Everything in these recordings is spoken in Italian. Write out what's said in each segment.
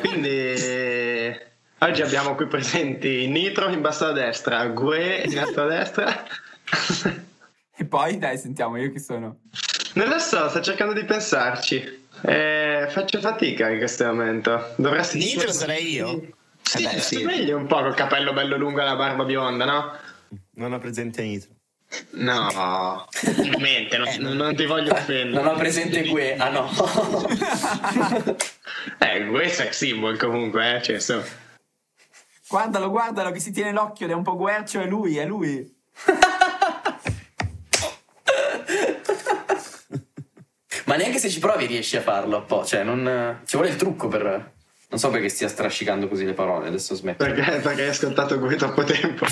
Quindi oggi abbiamo qui presenti Nitro in basso a destra, Gue in alto a destra. E poi dai, sentiamo io chi sono. Non lo so, sto cercando di pensarci. Eh, faccio fatica in questo momento. Dovresti Nitro sarei io. Sì, Eh beh, sì. meglio un po' col capello bello lungo e la barba bionda, no? Non ho presente Nitro. No, ovviamente, non, non ti voglio offendere. Non ho presente qui. Ah no. Eh, è sex symbol comunque, eh, cioè, so. Guardalo, guardalo che si tiene l'occhio ed è un po' guercio, è lui, è lui. Ma neanche se ci provi riesci a farlo. un po', Cioè, non, ci vuole il trucco per. Non so perché stia strascicando così le parole. Adesso smetto. Perché, perché hai ascoltato Gue troppo tempo.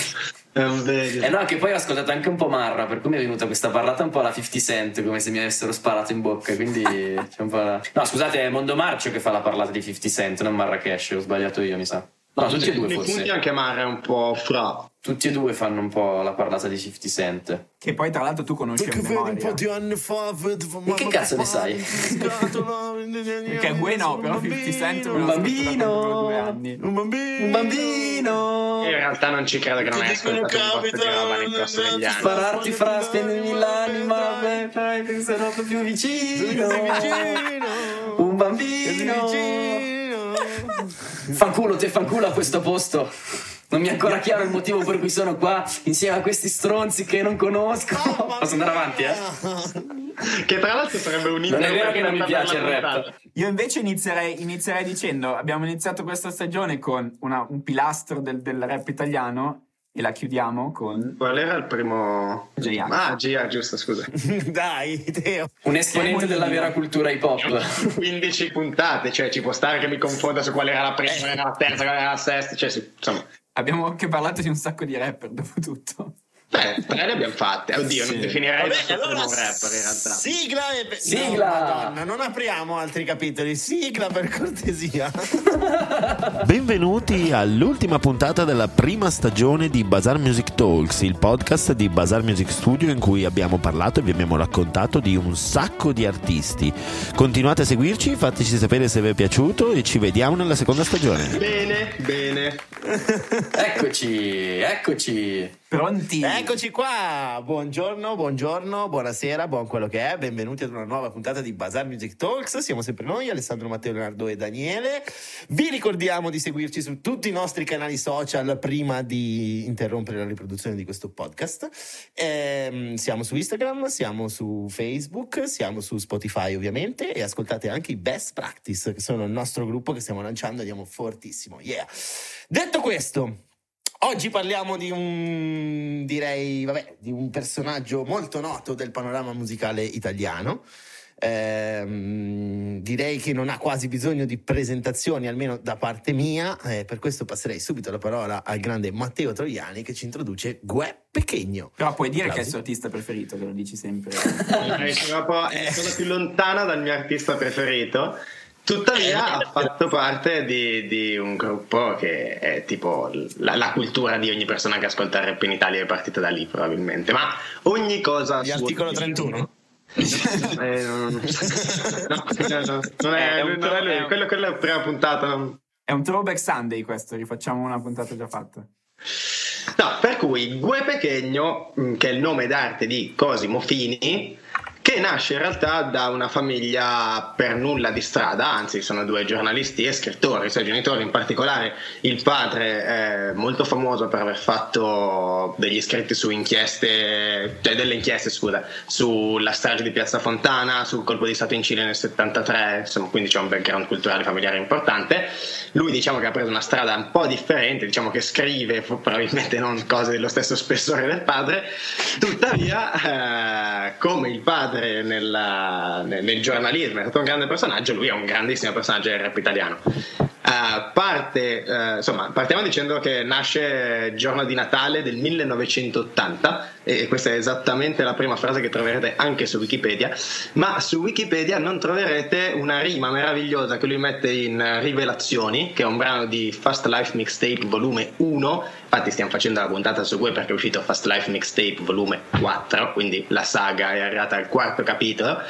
Vedi. Eh no, che poi ho ascoltato anche un po' Marra, per cui mi è venuta questa parlata un po' alla 50 Cent, come se mi avessero sparato in bocca, quindi c'è un po' la... No, scusate, è Mondo Marcio che fa la parlata di 50 Cent, non Marrakesh, ho sbagliato io, mi sa. No, tutti e due Nei punti forse. anche Mara è un po' fra. Tutti e due fanno un po' la parlata di 50 Cent. Che poi tra l'altro tu conosci a memoria. anni fa E che cazzo ne sai? Perché Gue no, però 50 Cent Un bambino. Un bambino. Un bambino! Io in realtà non ci credo che non hai ascoltato un botto di roba nel corso degli anni. Spararti fra spendermi l'anima, beh, dai, che sono più vicino. Un bambino. Fanculo, te fanculo a questo posto. Non mi è ancora chiaro il motivo per cui sono qua insieme a questi stronzi che non conosco. Posso andare avanti, eh? Che tra l'altro sarebbe un Non è vero che non mi piace il rap. Io invece inizierei, inizierei dicendo: abbiamo iniziato questa stagione con una- un pilastro del, del rap italiano e la chiudiamo con Qual era il primo? J.H. Ah, G.A. giusto, scusa. Dai, Teo. Un esponente della vera cultura hip hop. 15 puntate, cioè ci può stare che mi confonda su quale era la prima, quale era la terza, quale era la sesta, cioè insomma. Abbiamo anche parlato di un sacco di rapper, dopo tutto. Beh, tre le abbiamo fatte. Oddio, non definirei Vabbè, allora primo rapper in realtà. sigla e... Sigla! No, Madonna, non apriamo altri capitoli. Sigla per cortesia. Benvenuti all'ultima puntata della prima stagione di Bazar Music Talks, il podcast di Bazar Music Studio in cui abbiamo parlato e vi abbiamo raccontato di un sacco di artisti. Continuate a seguirci, fateci sapere se vi è piaciuto e ci vediamo nella seconda stagione. Bene, bene. Eccoci, eccoci. Pronti? Eccoci qua, buongiorno, buongiorno, buonasera, buon quello che è, benvenuti ad una nuova puntata di Bazar Music Talks, siamo sempre noi, Alessandro Matteo, Leonardo e Daniele, vi ricordiamo di seguirci su tutti i nostri canali social prima di interrompere la riproduzione di questo podcast, Ehm, siamo su Instagram, siamo su Facebook, siamo su Spotify ovviamente e ascoltate anche i Best Practice che sono il nostro gruppo che stiamo lanciando. E andiamo fortissimo, yeah! Detto questo... Oggi parliamo di un, direi, vabbè, di un personaggio molto noto del panorama musicale italiano. Ehm, direi che non ha quasi bisogno di presentazioni, almeno da parte mia. eh, per questo passerei subito la parola al grande Matteo Troiani che ci introduce Gue Pechegno. Però puoi dire che è il Applausi. suo artista preferito, che lo dici sempre. Eh, sono proprio- È la cosa più lontana dal mio artista preferito. Tuttavia ha fatto parte di, di un gruppo che è tipo la, la cultura di ogni persona che ascolta il rap in Italia è partita da lì probabilmente. Ma ogni cosa... Di articolo 31. Eh, no, no, no, no, non è, È un non è lui, quello, quello è la prima puntata. È un throwback Sunday questo, rifacciamo una puntata già fatta. No, per cui Gue Pechegno, mh, che è il nome d'arte di Cosimo Fini, che nasce in realtà da una famiglia per nulla di strada, anzi sono due giornalisti e scrittori, i suoi genitori in particolare, il padre è molto famoso per aver fatto degli scritti su inchieste, cioè delle inchieste scusa, sulla strage di Piazza Fontana, sul colpo di Stato in Cile nel 73, insomma quindi c'è un background culturale familiare importante. Lui diciamo che ha preso una strada un po' differente, diciamo che scrive probabilmente non cose dello stesso spessore del padre, tuttavia eh, come il padre nella- nel, nel giornalismo è stato un grande personaggio, lui è un grandissimo personaggio del rap italiano. Eh, parte, eh, insomma, partiamo dicendo che nasce giorno di Natale del 1980 e questa è esattamente la prima frase che troverete anche su Wikipedia, ma su Wikipedia non troverete una rima meravigliosa che lui mette in Rivelazioni, che è un brano di Fast Life Mixtape volume 1, infatti stiamo facendo la puntata su cui perché è uscito Fast Life Mixtape volume 4, quindi la saga è arrivata al quarto capitolo,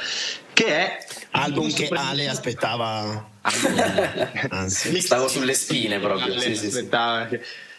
che è album che Ale aspettava. Anzi, stavo sulle spine proprio. Sì, sì, sì.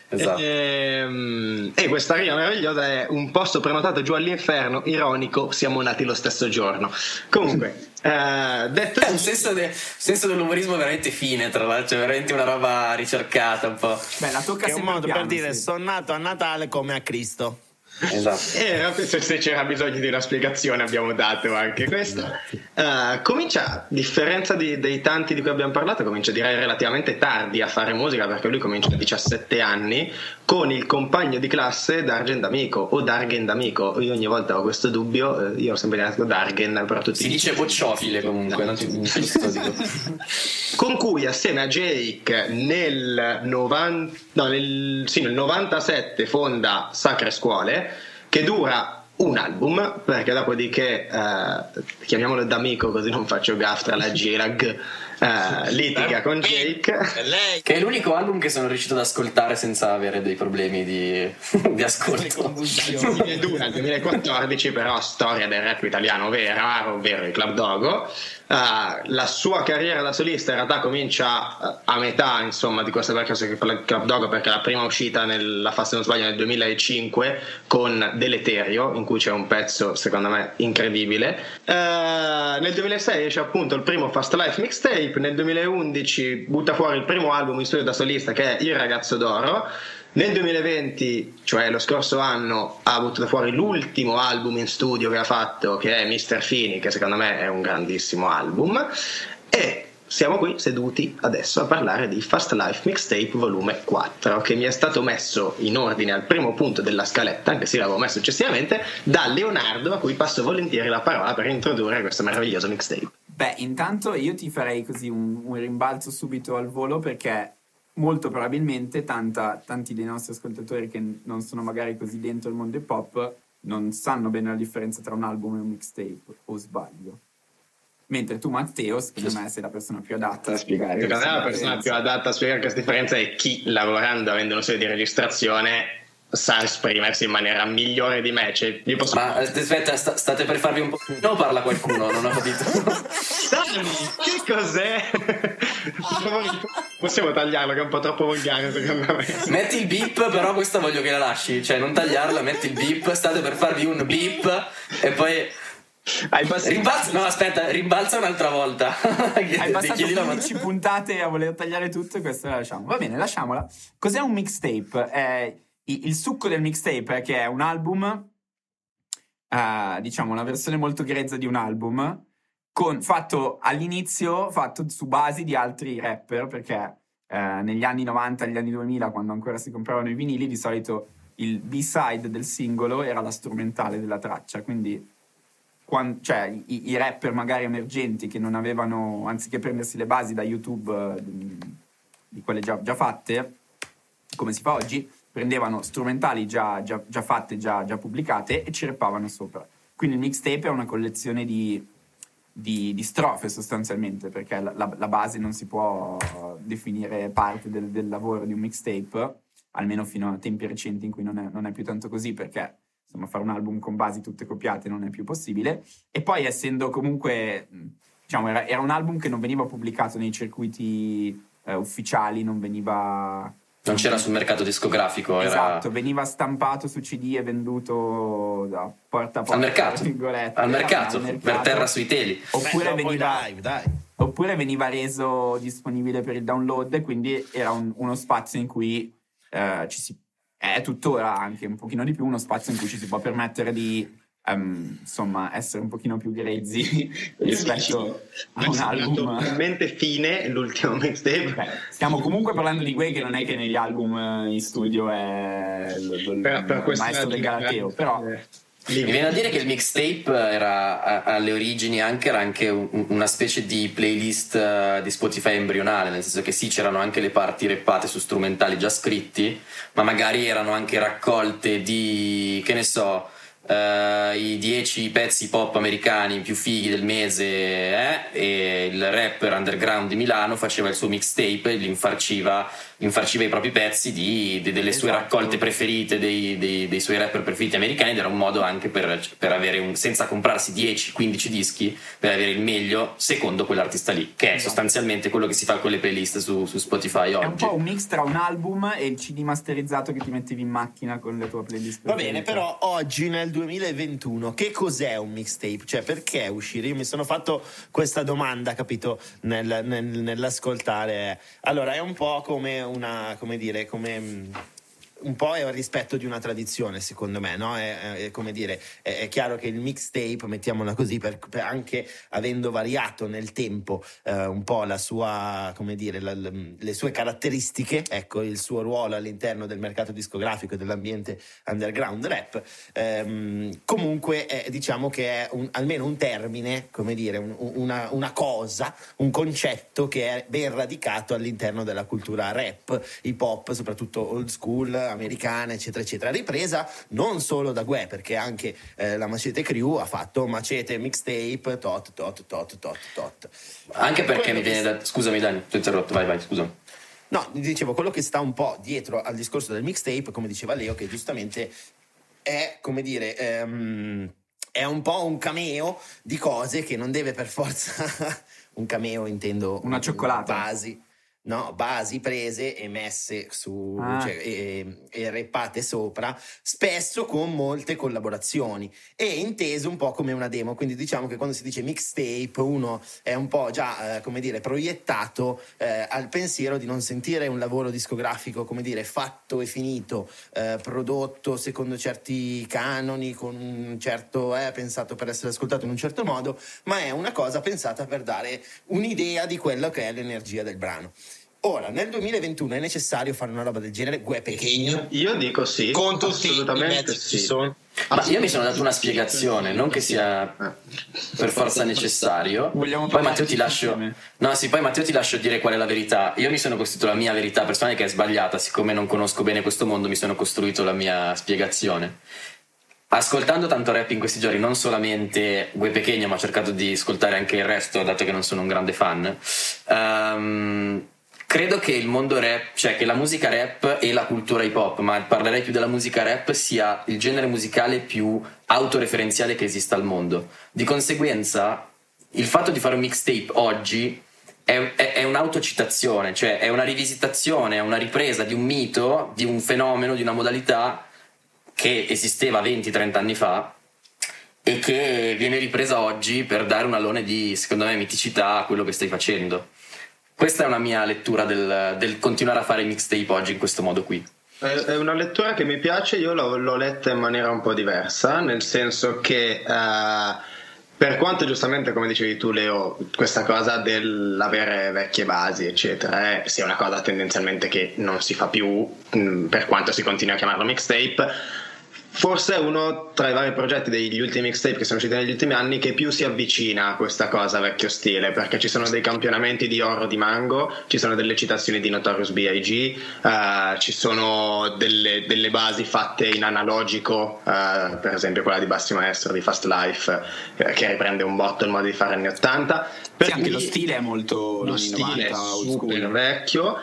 Esatto. E, ehm, e, questa riga meravigliosa è un posto prenotato giù all'inferno, ironico, siamo nati lo stesso giorno. Comunque, eh, detto è un senso, de, senso, dell'umorismo veramente fine, tra l'altro, cioè veramente una roba ricercata un po'. Beh, la tocca è un modo piano, per dire sì. sono nato a Natale come a Cristo. Esatto. Eh, se c'era bisogno di una spiegazione abbiamo dato anche questa. Uh, comincia, a differenza di, dei tanti di cui abbiamo parlato, comincia direi relativamente tardi a fare musica perché lui comincia a 17 anni con il compagno di classe Dargen D'Amico o Dargen D'Amico. Io ogni volta ho questo dubbio, eh, io ho sempre detto Dargen, però tutti... Si dice bocciofile comunque, non ti. Con cui assieme a Jake nel, 90, no, nel, sì, nel 97 fonda Sacre Scuole che dura un album, perché dopodiché, eh, chiamiamolo d'amico così non faccio gaff tra la Girag, eh, litiga con Jake. Che è l'unico album che sono riuscito ad ascoltare senza avere dei problemi di, di ascolto. Nel 2014 però storia del rap italiano vera, ovvero il Club Dogo. Uh, la sua carriera da solista in realtà comincia uh, a metà insomma di questa perché il Club Dog perché la prima uscita nella fase se non sbaglio nel 2005 con Deleterio in cui c'è un pezzo secondo me incredibile. Uh, nel 2006 esce appunto il primo Fast Life mixtape nel 2011 butta fuori il primo album in studio da solista che è Il ragazzo d'oro nel 2020, cioè lo scorso anno, ha buttato fuori l'ultimo album in studio che ha fatto, che è Mr. Fini, che secondo me è un grandissimo album. E siamo qui seduti adesso a parlare di Fast Life Mixtape volume 4, che mi è stato messo in ordine al primo punto della scaletta, anche se l'avevo messo successivamente, da Leonardo, a cui passo volentieri la parola per introdurre questo meraviglioso mixtape. Beh, intanto io ti farei così un, un rimbalzo subito al volo perché molto probabilmente tanta, tanti dei nostri ascoltatori che non sono magari così dentro il mondo hip hop non sanno bene la differenza tra un album e un mixtape, o sbaglio. Mentre tu, Matteo, secondo me sei la persona più adatta a spiegare. Secondo me la persona più adatta a spiegare questa differenza è chi, lavorando, avendo uno studio di registrazione, sa esprimersi in maniera migliore di me. Cioè, io posso... Ma aspetta, sta, state per farvi un po'. No, parla qualcuno, non ho capito. Dani, che cos'è? Possiamo tagliarlo, che è un po' troppo volgare, secondo me. Metti il beep, però questa voglio che la lasci. Cioè, non tagliarla, metti il beep. State per farvi un beep e poi. Hai passato... Rimbalza, no, aspetta, rimbalza un'altra volta. Hai passato 15 puntate a voler tagliare tutto e questa la lasciamo. Va bene, lasciamola. Cos'è un mixtape? Eh, il succo del mixtape è che è un album, uh, diciamo una versione molto grezza di un album, con, fatto all'inizio, fatto su basi di altri rapper, perché uh, negli anni 90, negli anni 2000, quando ancora si compravano i vinili, di solito il B-side del singolo era la strumentale della traccia, quindi quando, cioè, i, i, rapper magari emergenti che non avevano, anziché prendersi le basi da YouTube di, di quelle già, già fatte, come si fa oggi, prendevano strumentali già, già, già fatte, già, già, pubblicate e ci rappavano sopra. Quindi il mixtape è una collezione di, di, di strofe sostanzialmente, perché la, la, la, base non si può definire parte del, del, lavoro di un mixtape, almeno fino a tempi recenti in cui non è, non è più tanto così, perché insomma fare un album con basi tutte copiate non è più possibile. E poi essendo comunque, diciamo, era, era un album che non veniva pubblicato nei circuiti eh, ufficiali, non veniva non c'era sul mercato discografico. Esatto, era... veniva stampato su CD e venduto da porta a porta. Al mercato. Al mercato, al mercato, per terra sui teli. Oppure, Beh, veniva, live, oppure veniva, reso disponibile per il download, quindi era un, uno spazio in cui eh, ci si. È tuttora anche un pochino di più uno spazio in cui ci si può permettere di um, insomma, essere un pochino più grezzi rispetto a un album. Totalmente fine l'ultimo mixtape. Beh, stiamo comunque parlando di quei che non è che negli album eh, in studio è il, per, per il maestro del Galateo, però... Eh. Mi viene a dire che il mixtape era alle origini anche, era anche una specie di playlist eh, di Spotify embrionale, nel senso che sì, c'erano anche le parti reppate su strumentali già scritti, ma magari erano anche raccolte di, che ne so, Uh, i 10 pezzi pop americani più fighi del mese eh? e il rapper underground di Milano faceva il suo mixtape e li infarciva infarciva i propri pezzi di, di, delle sue esatto. raccolte preferite, dei, dei, dei, suoi rapper preferiti americani ed era un modo anche per, per avere un, senza comprarsi 10-15 dischi, per avere il meglio secondo quell'artista lì, che è esatto. sostanzialmente quello che si fa con le playlist su, su, Spotify oggi. È un po' un mix tra un album e il CD masterizzato che ti mettevi in macchina con le tue playlist. Va bene, però oggi nel 2021 che cos'è un mixtape? Cioè perché uscire? Io mi sono fatto questa domanda, capito, nel, nel, nell'ascoltare. Allora, è un po' come una, come dire, come un po' è il rispetto di una tradizione, secondo me, no? È, è come dire, è, è, chiaro che il mixtape, mettiamola così, per, per anche avendo variato nel tempo eh, un po' la sua, come dire, la, le sue caratteristiche, ecco, il suo ruolo all'interno del mercato discografico e dell'ambiente underground rap, ehm, comunque è, diciamo che è un, almeno un termine, come dire, un, una, una cosa, un concetto che è ben radicato all'interno della cultura rap, hip hop, soprattutto old school, americana, eccetera, eccetera. Ripresa non solo da Gue, perché anche eh, la Macete Crew ha fatto Macete mixtape, tot, tot, tot, tot, tot. Anche perché mi viene da... Scusami Dani, ti ho interrotto, vai, vai, scusa. No, dicevo, quello che sta un po' dietro al discorso del mixtape, come diceva Leo, che giustamente è, come dire... Ehm, è un po' un cameo di cose che non deve per forza un cameo intendo una cioccolata basi no? basi prese e messe su ah. cioè, e, e reppate sopra, spesso con molte collaborazioni e inteso un po' come una demo. Quindi diciamo che quando si dice mixtape, uno è un po' già eh, come dire proiettato eh, al pensiero di non sentire un lavoro discografico come dire fatto e finito, eh, prodotto secondo certi canoni, con un certo eh, pensato per essere ascoltato in un certo modo, ma è una cosa pensata per dare un'idea di quello che è l'energia del brano. Ora, nel 2021 è necessario fare una roba del genere, gue pechegno? Io dico sì, con tutti assolutamente sì. Sono. Ma io mi sono dato una spiegazione, non che sia per forza necessario. Vogliamo poi Matteo ti lascio. No, sì, poi Matteo ti lascio dire qual è la verità. Io mi sono costruito la mia verità personale che è sbagliata, siccome non conosco bene questo mondo, mi sono costruito la mia spiegazione. Ascoltando tanto rap in questi giorni, non solamente Gue Pechegno, ma ho cercato di ascoltare anche il resto, dato che non sono un grande fan. Um, credo che il mondo rap, cioè che la musica rap e la cultura hip hop, ma parlerei più della musica rap, sia il genere musicale più autoreferenziale che esista al mondo. Di conseguenza, il fatto di fare un mixtape oggi è, è, è, un'autocitazione, cioè è una rivisitazione, è una ripresa di un mito, di un fenomeno, di una modalità che esisteva 20-30 anni fa e che viene ripresa oggi per dare un alone di, secondo me, miticità a quello che stai facendo. Questa è una mia lettura del, del continuare a fare mixtape oggi in questo modo qui. È una lettura che mi piace, io l'ho, l'ho letta in maniera un po' diversa, nel senso che uh, per quanto giustamente, come dicevi tu Leo, questa cosa dell'avere vecchie basi, eccetera, eh, sia una cosa tendenzialmente che non si fa più, mh, mm, per quanto si continui a chiamarlo mixtape, Forse è uno tra i vari progetti degli ultimi mixtape che sono usciti negli ultimi anni che più si avvicina a questa cosa vecchio stile, perché ci sono dei campionamenti di oro di Mango, ci sono delle citazioni di Notorious B.I.G., uh, ci sono delle, delle, basi fatte in analogico, uh, per esempio quella di Bassi Maestro di Fast Life, uh, che riprende un botto il modo di fare anni 80. Per sì, anche lo stile è molto lo stile 90, super vecchio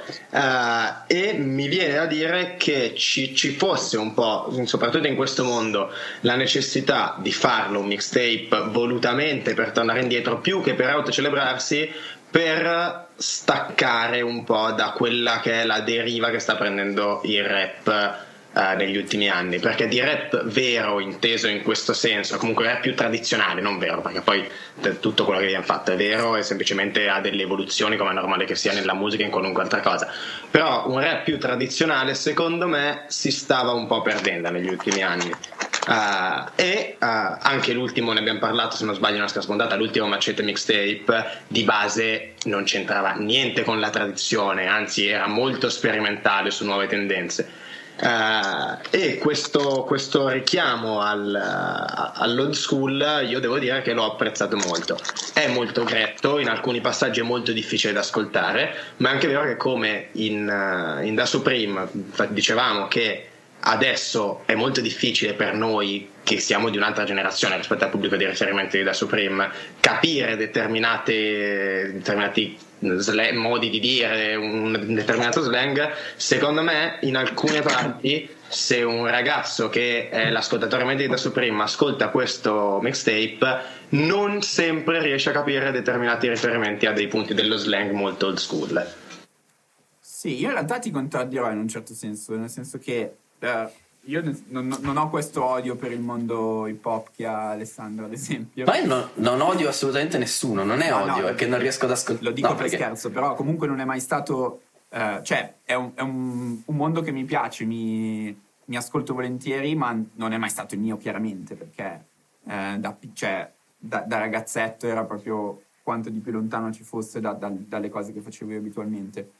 e mi viene da dire che ci, ci fosse un po', soprattutto in questo mondo la necessità di farlo un mixtape volutamente per tornare indietro più che per autocelebrarsi per staccare un po' da quella che è la deriva che sta prendendo il rap Uh, negli ultimi anni, perché di rap vero, inteso in questo senso, comunque rap più tradizionale, non vero, perché poi tutto quello che viene fatto è vero e semplicemente ha delle evoluzioni come è normale che sia nella musica e in qualunque altra cosa. Però un rap più tradizionale, secondo me, si stava un po' perdendo negli ultimi anni. Uh, e uh, anche l'ultimo, ne abbiamo parlato se non sbaglio, una nostra spuntata, l'ultimo Macete Mixtape di base non c'entrava niente con la tradizione, anzi era molto sperimentale su nuove tendenze. Uh, e questo, questo richiamo al, all'old school io devo dire che l'ho apprezzato molto. È molto gretto, in alcuni passaggi è molto difficile da ascoltare, ma è anche vero che come in, uh, in Da Supreme dicevamo che adesso è molto difficile per noi che siamo di un'altra generazione rispetto al pubblico di riferimento di Da Supreme capire determinati slang, modi di dire un determinato slang secondo me in alcune parti se un ragazzo che è l'ascoltatore medio di Da Supreme ascolta questo mixtape non sempre riesce a capire determinati riferimenti a dei punti dello slang molto old school. Sì, io in realtà ti contraddirò in un certo senso, nel senso che uh, io non, non, ho questo odio per il mondo hip hop che ha Alessandro, ad esempio. Ma io no, non odio assolutamente nessuno, non è no, odio, no, è che non riesco ad ascoltare. Lo dico no, per perché... scherzo, però comunque non è mai stato. Uh, cioè, è, un, è un, un, mondo che mi piace, mi, mi, ascolto volentieri, ma non è mai stato il mio, chiaramente, perché uh, da, cioè, da, da, ragazzetto era proprio quanto di più lontano ci fosse da, dalle cose che facevo io abitualmente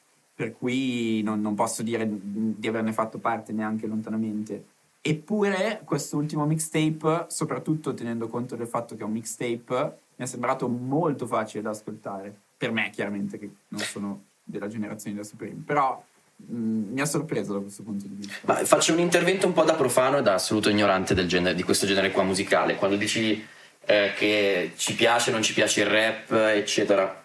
per cui non, non, posso dire di averne fatto parte neanche lontanamente. Eppure quest'ultimo mixtape, soprattutto tenendo conto del fatto che è un mixtape, mi è sembrato molto facile da ascoltare. Per me, chiaramente, che non sono della generazione da Supreme. Però mh, mi ha sorpreso da questo punto di vista. Ma faccio un intervento un po' da profano e da assoluto ignorante genere, di questo genere qua musicale. Quando dici eh, che ci piace, non ci piace il rap, eccetera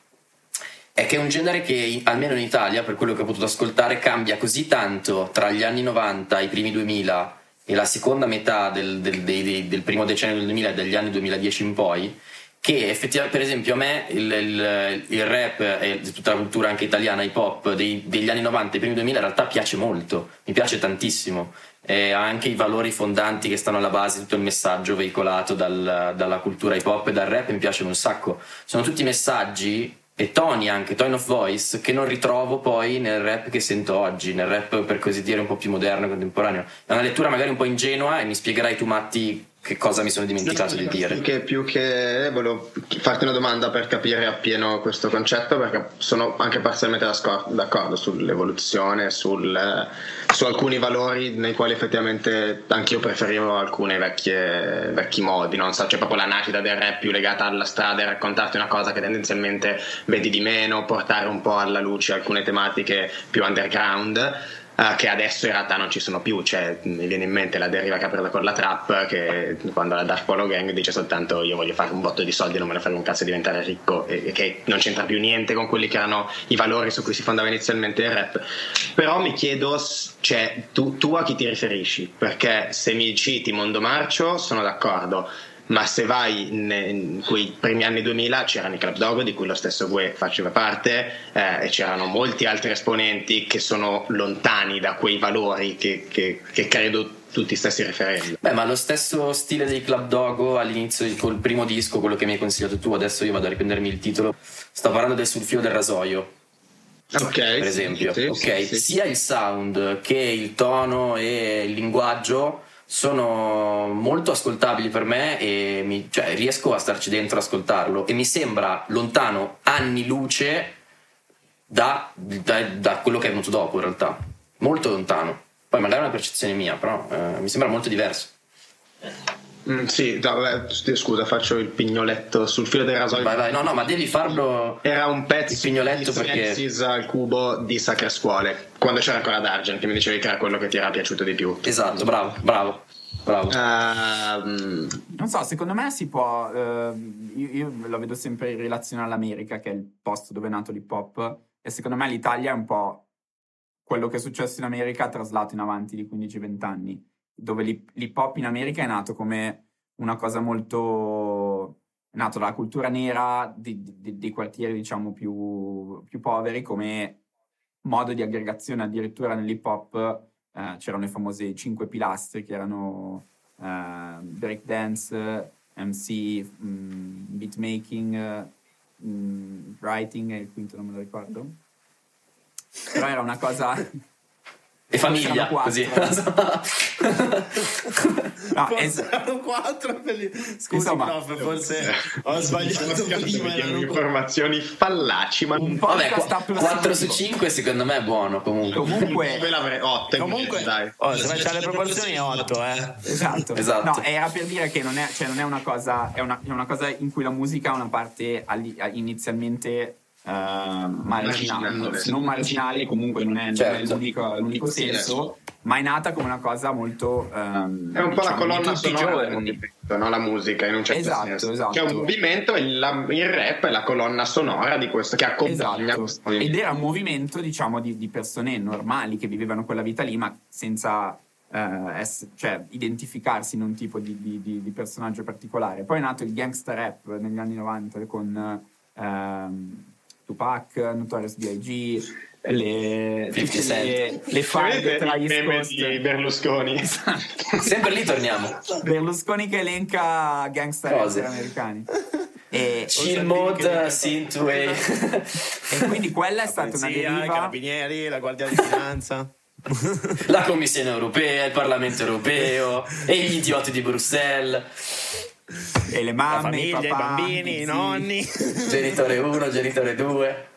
è che è un genere che, almeno in Italia, per quello che ho potuto ascoltare, cambia così tanto tra gli anni 90 e i primi 2000 e la seconda metà del, del, del, del primo decennio del 2000 e degli anni 2010 in poi, che effettivamente, per esempio, a me il, il, il, rap e tutta la cultura anche italiana, hip hop dei, degli anni 90 e i primi 2000 in realtà piace molto, mi piace tantissimo. E anche i valori fondanti che stanno alla base, tutto il messaggio veicolato dal, dalla cultura hip hop e dal rap mi piacciono un sacco. Sono tutti messaggi e toni anche, tone of voice, che non ritrovo poi nel rap che sento oggi, nel rap per così dire un po' più moderno e contemporaneo. È una lettura magari un po' ingenua e mi spiegherai tu Matti che cosa mi sono dimenticato di dire. Che, più che volevo farti una domanda per capire appieno questo concetto, perché sono anche parzialmente d'accordo sull'evoluzione, sul, su alcuni valori nei quali effettivamente anch'io preferivo alcuni vecchi modi, non so, c'è proprio la nascita del rap più legata alla strada e raccontarti una cosa che tendenzialmente vedi di meno, portare un po' alla luce alcune tematiche più underground Uh, che adesso in realtà non ci sono più, cioè mi viene in mente la deriva che ha preso con la trap che quando la Dark Polo Gang dice soltanto io voglio fare un botto di soldi non me ne frega un cazzo di diventare ricco e, e, che non c'entra più niente con quelli che erano i valori su cui si fondava inizialmente il rap. Però mi chiedo cioè, tu, tu a chi ti riferisci? Perché se mi citi Mondo Marcio sono d'accordo ma se vai in, in, quei primi anni 2000 c'erano i Club Dog di cui lo stesso Gue faceva parte eh, e c'erano molti altri esponenti che sono lontani da quei valori che, che, che credo tutti stessi riferendo. Beh, ma lo stesso stile dei Club Dogo all'inizio col primo disco, quello che mi hai consigliato tu, adesso io vado a riprendermi il titolo. Sto parlando del sul filo del rasoio. Ok, per esempio, sì, okay. Sì, sì. sia il sound che il tono e il linguaggio sono molto ascoltabili per me e mi, cioè, riesco a starci dentro ascoltarlo e mi sembra lontano anni luce da, da, da, quello che è venuto dopo in realtà. Molto lontano. Poi magari è una percezione mia però eh, mi sembra molto diverso Mm, sì, no, scusa, faccio il pignoletto sul filo del rasoio. Vai, vai, no, no, ma devi farlo. Era un pezzo il pignoletto di perché. al cubo di Sacre Scuole. Quando c'era ancora Dargen, che mi dicevi che era quello che ti era piaciuto di più. Esatto, bravo, bravo. Bravo. Uh, non so, secondo me si può. Uh, io, io, lo vedo sempre in relazione all'America, che è il posto dove è nato l'hip hop. E secondo me l'Italia è un po' quello che è successo in America traslato in avanti di 15-20 anni dove l'hip hop in America è nato come una cosa molto è nato dalla cultura nera di, di, dei quartieri diciamo più, più, poveri come modo di aggregazione addirittura nell'hip hop eh, c'erano i famosi cinque pilastri che erano eh, breakdance, MC, mh, mm, beatmaking, mh, mm, writing e il quinto non me lo ricordo. Però era una cosa e famiglia così. No, es- erano quattro quelli... scusi Insomma, prof, forse ho sbagliato prima erano informazioni fallaci ma un po' vabbè qu- 4 su 5 secondo me è buono comunque. Comunque 8 comunque dai. Oh, se facciamo le proporzioni è 8 eh. Esatto, esatto. No, era per dire che non è, cioè, non è una cosa è una, è una cosa in cui la musica ha una parte inizialmente marginale, non marginale, comunque non è, certo. non è l'unico, l'unico, senso, ma è nata come una cosa molto... ehm, È un po' la diciamo, colonna sonora movimento, no? la musica in un certo Esatto, senso. esatto. C'è un movimento e la- il rap è la colonna sonora di questo che accompagna Esatto. questo Ed era un movimento, diciamo, di, di persone normali che vivevano quella vita lì, ma senza eh, ess- cioè, identificarsi in un tipo di, di- di- di personaggio particolare. Poi è nato il gangsta rap negli anni 90 con ehm, Tupac, Notorious B.I.G., le, 50 tutte Cent. le, le fight Vedete tra gli di Berlusconi? Sempre lì torniamo. Berlusconi che elenca rapper americani. E, Chill mode, synthwave. e quindi quella è stata una Polizia, i deriva. carabinieri, la guardia di finanza. La Commissione europea, il Parlamento europeo e gli idioti di Bruxelles. E le mamme, famiglia, i, i papà, bambini, zii. i nonni. Genitore 1, genitore 2.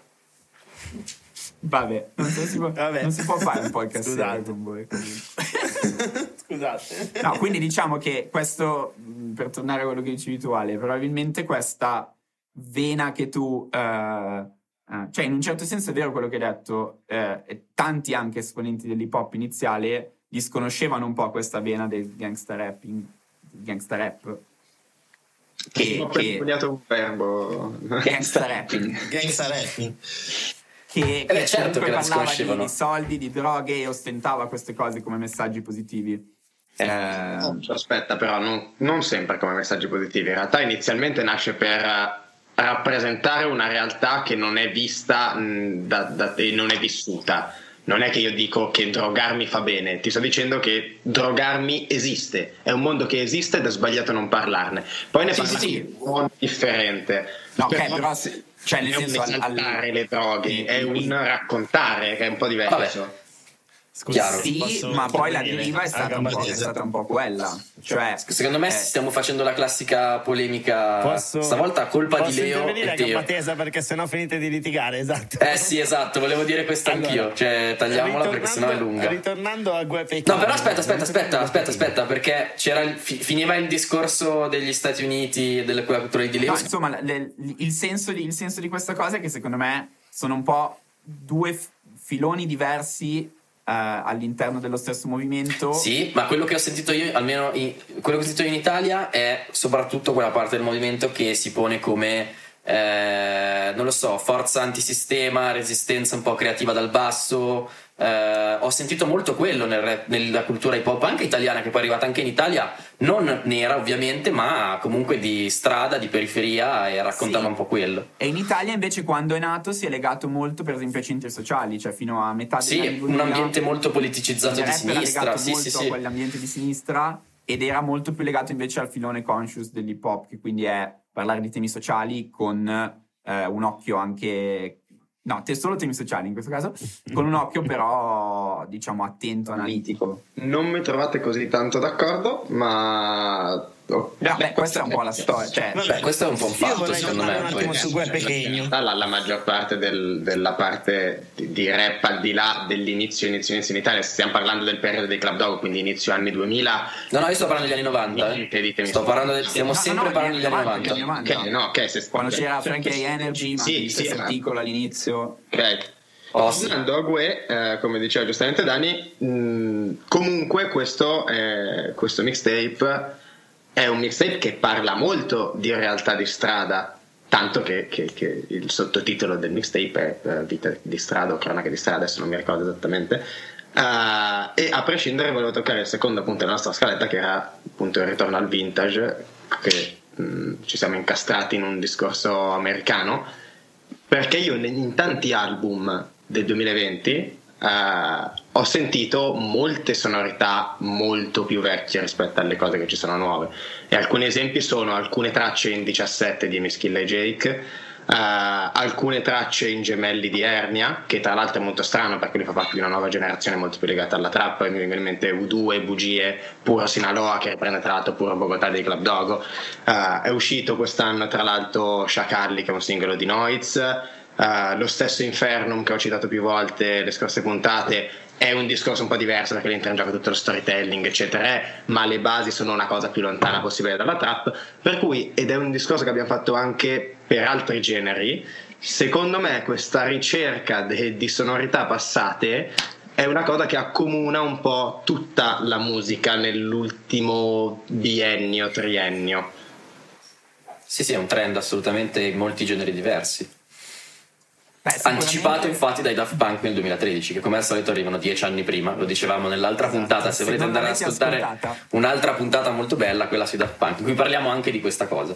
Vabbè, non, so, si può, Vabbè. non si può fare un podcast Scusate. serio con voi. Scusate. No, quindi diciamo che questo, mh, per tornare a quello che dicevi tu Ale, probabilmente questa vena che tu... eh, eh, cioè in un certo senso è vero quello che hai detto, eh, e tanti anche esponenti dell'hip hop iniziale disconoscevano un po' questa vena del gangsta rapping, gangsta rap. Che, Ho che, un verbo. gangsta rapping. Gangsta rapping. che, beh, che certo comunque che la parlava di, di soldi, di droghe e ostentava queste cose come messaggi positivi. Eh, Oh, Aspetta, però, non, non sempre come messaggi positivi. In realtà, inizialmente nasce per eh, rappresentare una realtà che non è vista mh, da- da- e non è vissuta. Non è che io dico che drogarmi fa bene, ti sto dicendo che drogarmi esiste, è un mondo che esiste ed è sbagliato non parlarne. Poi ne Sì, parla sì, in un differente. no, ok, però se- cioè nel è un senso al- esaltare le droghe, è un raccontare che è un po' diverso. Chiaro. Sì, posso ma poi la intervenire? deriva è stata, un po', è stata un po' quella. Cioè, Secondo me eh, stiamo facendo la classica polemica. Posso, Stavolta colpa posso di Leo intervenire e a gamba tesa perché sennò finite di litigare, esatto. Eh sì, esatto, volevo dire questo anch'io. Allora, Cioè, tagliamola perché sennò è lunga. Ritornando a Gue Peking. No, però aspetta, aspetta, aspetta, aspetta, aspetta, perché c'era il- fi- finiva il discorso degli Stati Uniti e della cultura di Leo. No, insomma, le- il, senso di, il senso di questa cosa è che secondo me sono un po' due filoni diversi all'interno dello stesso movimento. Sì, ma quello che ho sentito io, almeno in- quello che ho sentito in Italia, è soprattutto quella parte del movimento che si pone come, eh, non lo so, forza antisistema, resistenza un po' creativa dal basso. Eh, ho sentito molto quello nel nella cultura hip hop, anche italiana, che poi è arrivata anche in Italia, non nera ovviamente, ma comunque di strada, di periferia e raccontava Sì. un po' quello. E in Italia invece quando è nato si è legato molto per esempio ai centri sociali, cioè fino a metà degli anni Sì, 2000 un ambiente molto politicizzato il di era sinistra. legato Sì, molto sì, a sì. quell'ambiente di sinistra ed era molto più legato invece al filone conscious dell'hip hop, che quindi è parlare di temi sociali con eh, un occhio anche... No, te- solo temi sociali in questo caso, con un occhio però diciamo attento, analitico. Non mi trovate così tanto d'accordo, ma. oh, Vabbè, questa è un po' la storia. Cioè, Beh, questo è un po' un Io fatto, vorrei secondo me. un attimo su Pequeno. realtà la, la maggior parte del- della parte di, rap al di là dell'inizio inizio inizio in Italia stiamo parlando del periodo dei club dog quindi inizio anni 2000 No, no, io sto parlando degli anni 90. eh. Niente, ditemi. Sto parlando del, stiamo No, no, sempre no, parlando degli anni 90. anni 90. ok no ok se Quando ok. c'era Frankie Energy, ma Sì, sì, articolo all'inizio. ok Oh, sì. Tornando a Gue, eh, come diceva giustamente Dani, mh, comunque questo, eh, questo mixtape è un mixtape che parla molto di realtà di strada, tanto che, che- che il sottotitolo del mixtape è eh, Vita di strada o Cronache di strada, adesso non mi ricordo esattamente. Eh, e a prescindere volevo toccare il secondo punto della nostra scaletta che era appunto il ritorno al vintage, che mh, ci siamo incastrati in un discorso americano perché io in tanti album del 2020 eh, ho sentito molte sonorità molto più vecchie rispetto alle cose che ci sono nuove. E alcuni esempi sono alcune tracce in 17 di Mischilla e Jake eh, alcune tracce in Gemelli di Ernia che tra l'altro è molto strano perché lui fa parte di una nuova generazione molto più legata alla trap mi vengono in mente U2, Bugie, Puro Sinaloa che riprende tra l'altro Puro Bogotà dei Club Dogo. Eh, è uscito quest'anno tra l'altro Sciacalli che è un singolo di Noiz Uh, lo stesso Infernum che ho citato più volte le scorse puntate è un discorso un po' diverso perché entra in gioco tutto lo storytelling eccetera eh, ma le basi sono una cosa più lontana possibile dalla trap per cui ed è un discorso che abbiamo fatto anche per altri generi secondo me questa ricerca de- di sonorità passate è una cosa che accomuna un po' tutta la musica nell'ultimo biennio, triennio. Sì, sì, è un trend assolutamente in molti generi diversi. Beh, Anticipato infatti dai Daft Punk nel 2013, che come al solito arrivano dieci anni prima, lo dicevamo nell'altra Esatto, puntata, se se volete andare ad ascoltare ascoltata. un'altra puntata molto bella, quella sui Daft Punk, in cui parliamo anche di questa cosa.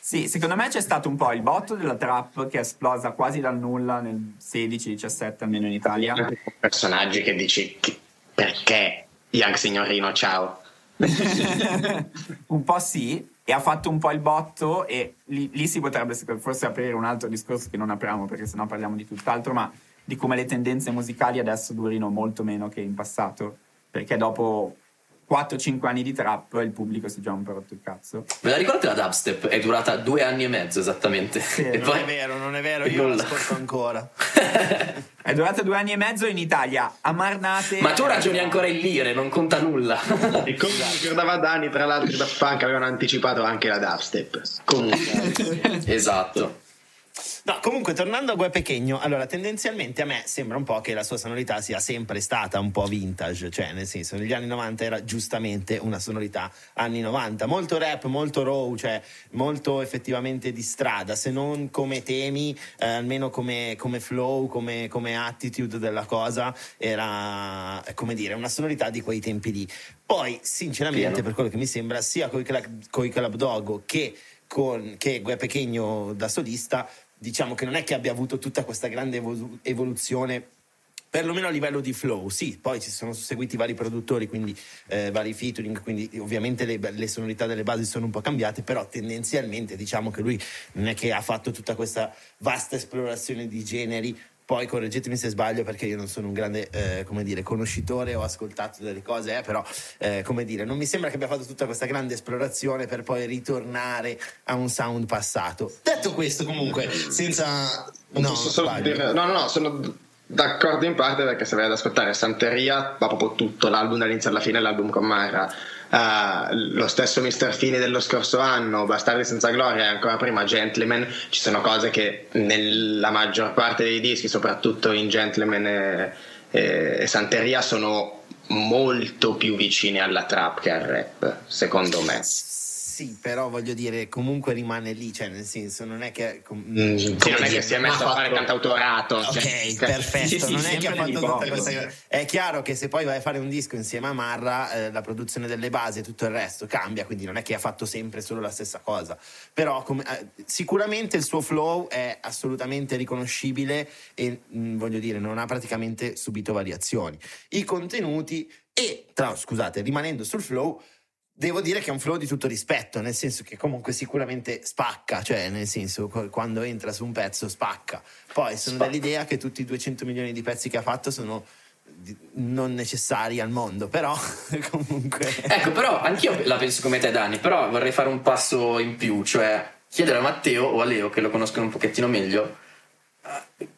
Sì, secondo me c'è stato un po' il botto della trap che è esplosa quasi dal nulla nel 16-17, almeno in Italia. Personaggi che dici che- perché Young Signorino, ciao. un po' sì, e ha fatto un po' il botto e lì, lì si potrebbe forse aprire un altro discorso che non apriamo perché sennò parliamo di tutt'altro, ma di come le tendenze musicali adesso durino molto meno che in passato, perché dopo 4-5 anni di trap il pubblico si è già un po' rotto il cazzo. Ve la ricordate la dubstep? È durata due anni e mezzo esattamente. Sì, e Non è vero, non è vero, io Nulla. l'ascolto ancora. È durata due anni e mezzo in Italia, a Marnate... Ma tu ragioni ancora in lire, non conta nulla. E come ricordava Dani, tra l'altro i Daft Punk avevano anticipato anche la dubstep. Comunque, esatto. No, comunque tornando a Gue Pechegno, allora tendenzialmente a me sembra un po' che la sua sonorità sia sempre stata un po' vintage, cioè nel senso negli anni 90 era giustamente una sonorità anni 90, molto rap, molto raw, cioè molto effettivamente di strada, se non come temi, eh, almeno come, come flow, come, come attitude della cosa, era come dire una sonorità di quei tempi lì. Poi sinceramente Pieno. per quello che mi sembra sia con i Club Dogo che con che Gue Pechegno da solista diciamo che non è che abbia avuto tutta questa grande evolu- evoluzione perlomeno a livello di flow, sì, poi ci sono seguiti vari produttori, quindi eh, vari featuring, quindi ovviamente le, le sonorità delle basi sono un po' cambiate, però tendenzialmente diciamo che lui non è che ha fatto tutta questa vasta esplorazione di generi. Poi correggetemi se sbaglio perché io non sono un grande eh, come dire, conoscitore, ho ascoltato delle cose, eh, però eh, come dire, non mi sembra che abbia fatto tutta questa grande esplorazione per poi ritornare a un sound passato. Detto questo, comunque, senza... No, dire- no, no, no, sono d'accordo in parte perché se vai ad ascoltare Santeria va proprio tutto l'album dall'inizio alla fine, l'album con Mara. Eh, lo stesso Mr. Fini dello scorso anno, Bastardi senza gloria e ancora prima Gentleman, ci sono cose che nella maggior parte dei dischi, soprattutto in Gentleman e, e- e Santeria, sono molto più vicine alla trap che al rap, secondo me. Sì, però voglio dire, comunque rimane lì, cioè nel senso, non è che... com- Mm, sì, non è che si è messo a fare cantautorato. Ok, cioè- perfetto. Sì, sì, non è che ha fatto poco. questa. È chiaro che se poi vai a fare un disco insieme a Marra, eh, la produzione delle basi e tutto il resto cambia, quindi non è che ha fatto sempre solo la stessa cosa. Però come- eh, sicuramente il suo flow è assolutamente riconoscibile e mh, voglio dire, non ha praticamente subito variazioni. I contenuti e, tra, scusate, rimanendo sul flow. Devo dire che è un flow di tutto rispetto, nel senso che comunque sicuramente spacca, cioè nel senso qu- quando entra su un pezzo spacca. Poi sono Spacca. dell'idea che tutti i 200 milioni di pezzi che ha fatto sono non necessari al mondo, però comunque... Ecco, però anch'io la penso come te, Dani, però vorrei fare un passo in più, cioè chiedere a Matteo o a Leo, che lo conoscono un pochettino meglio, eh,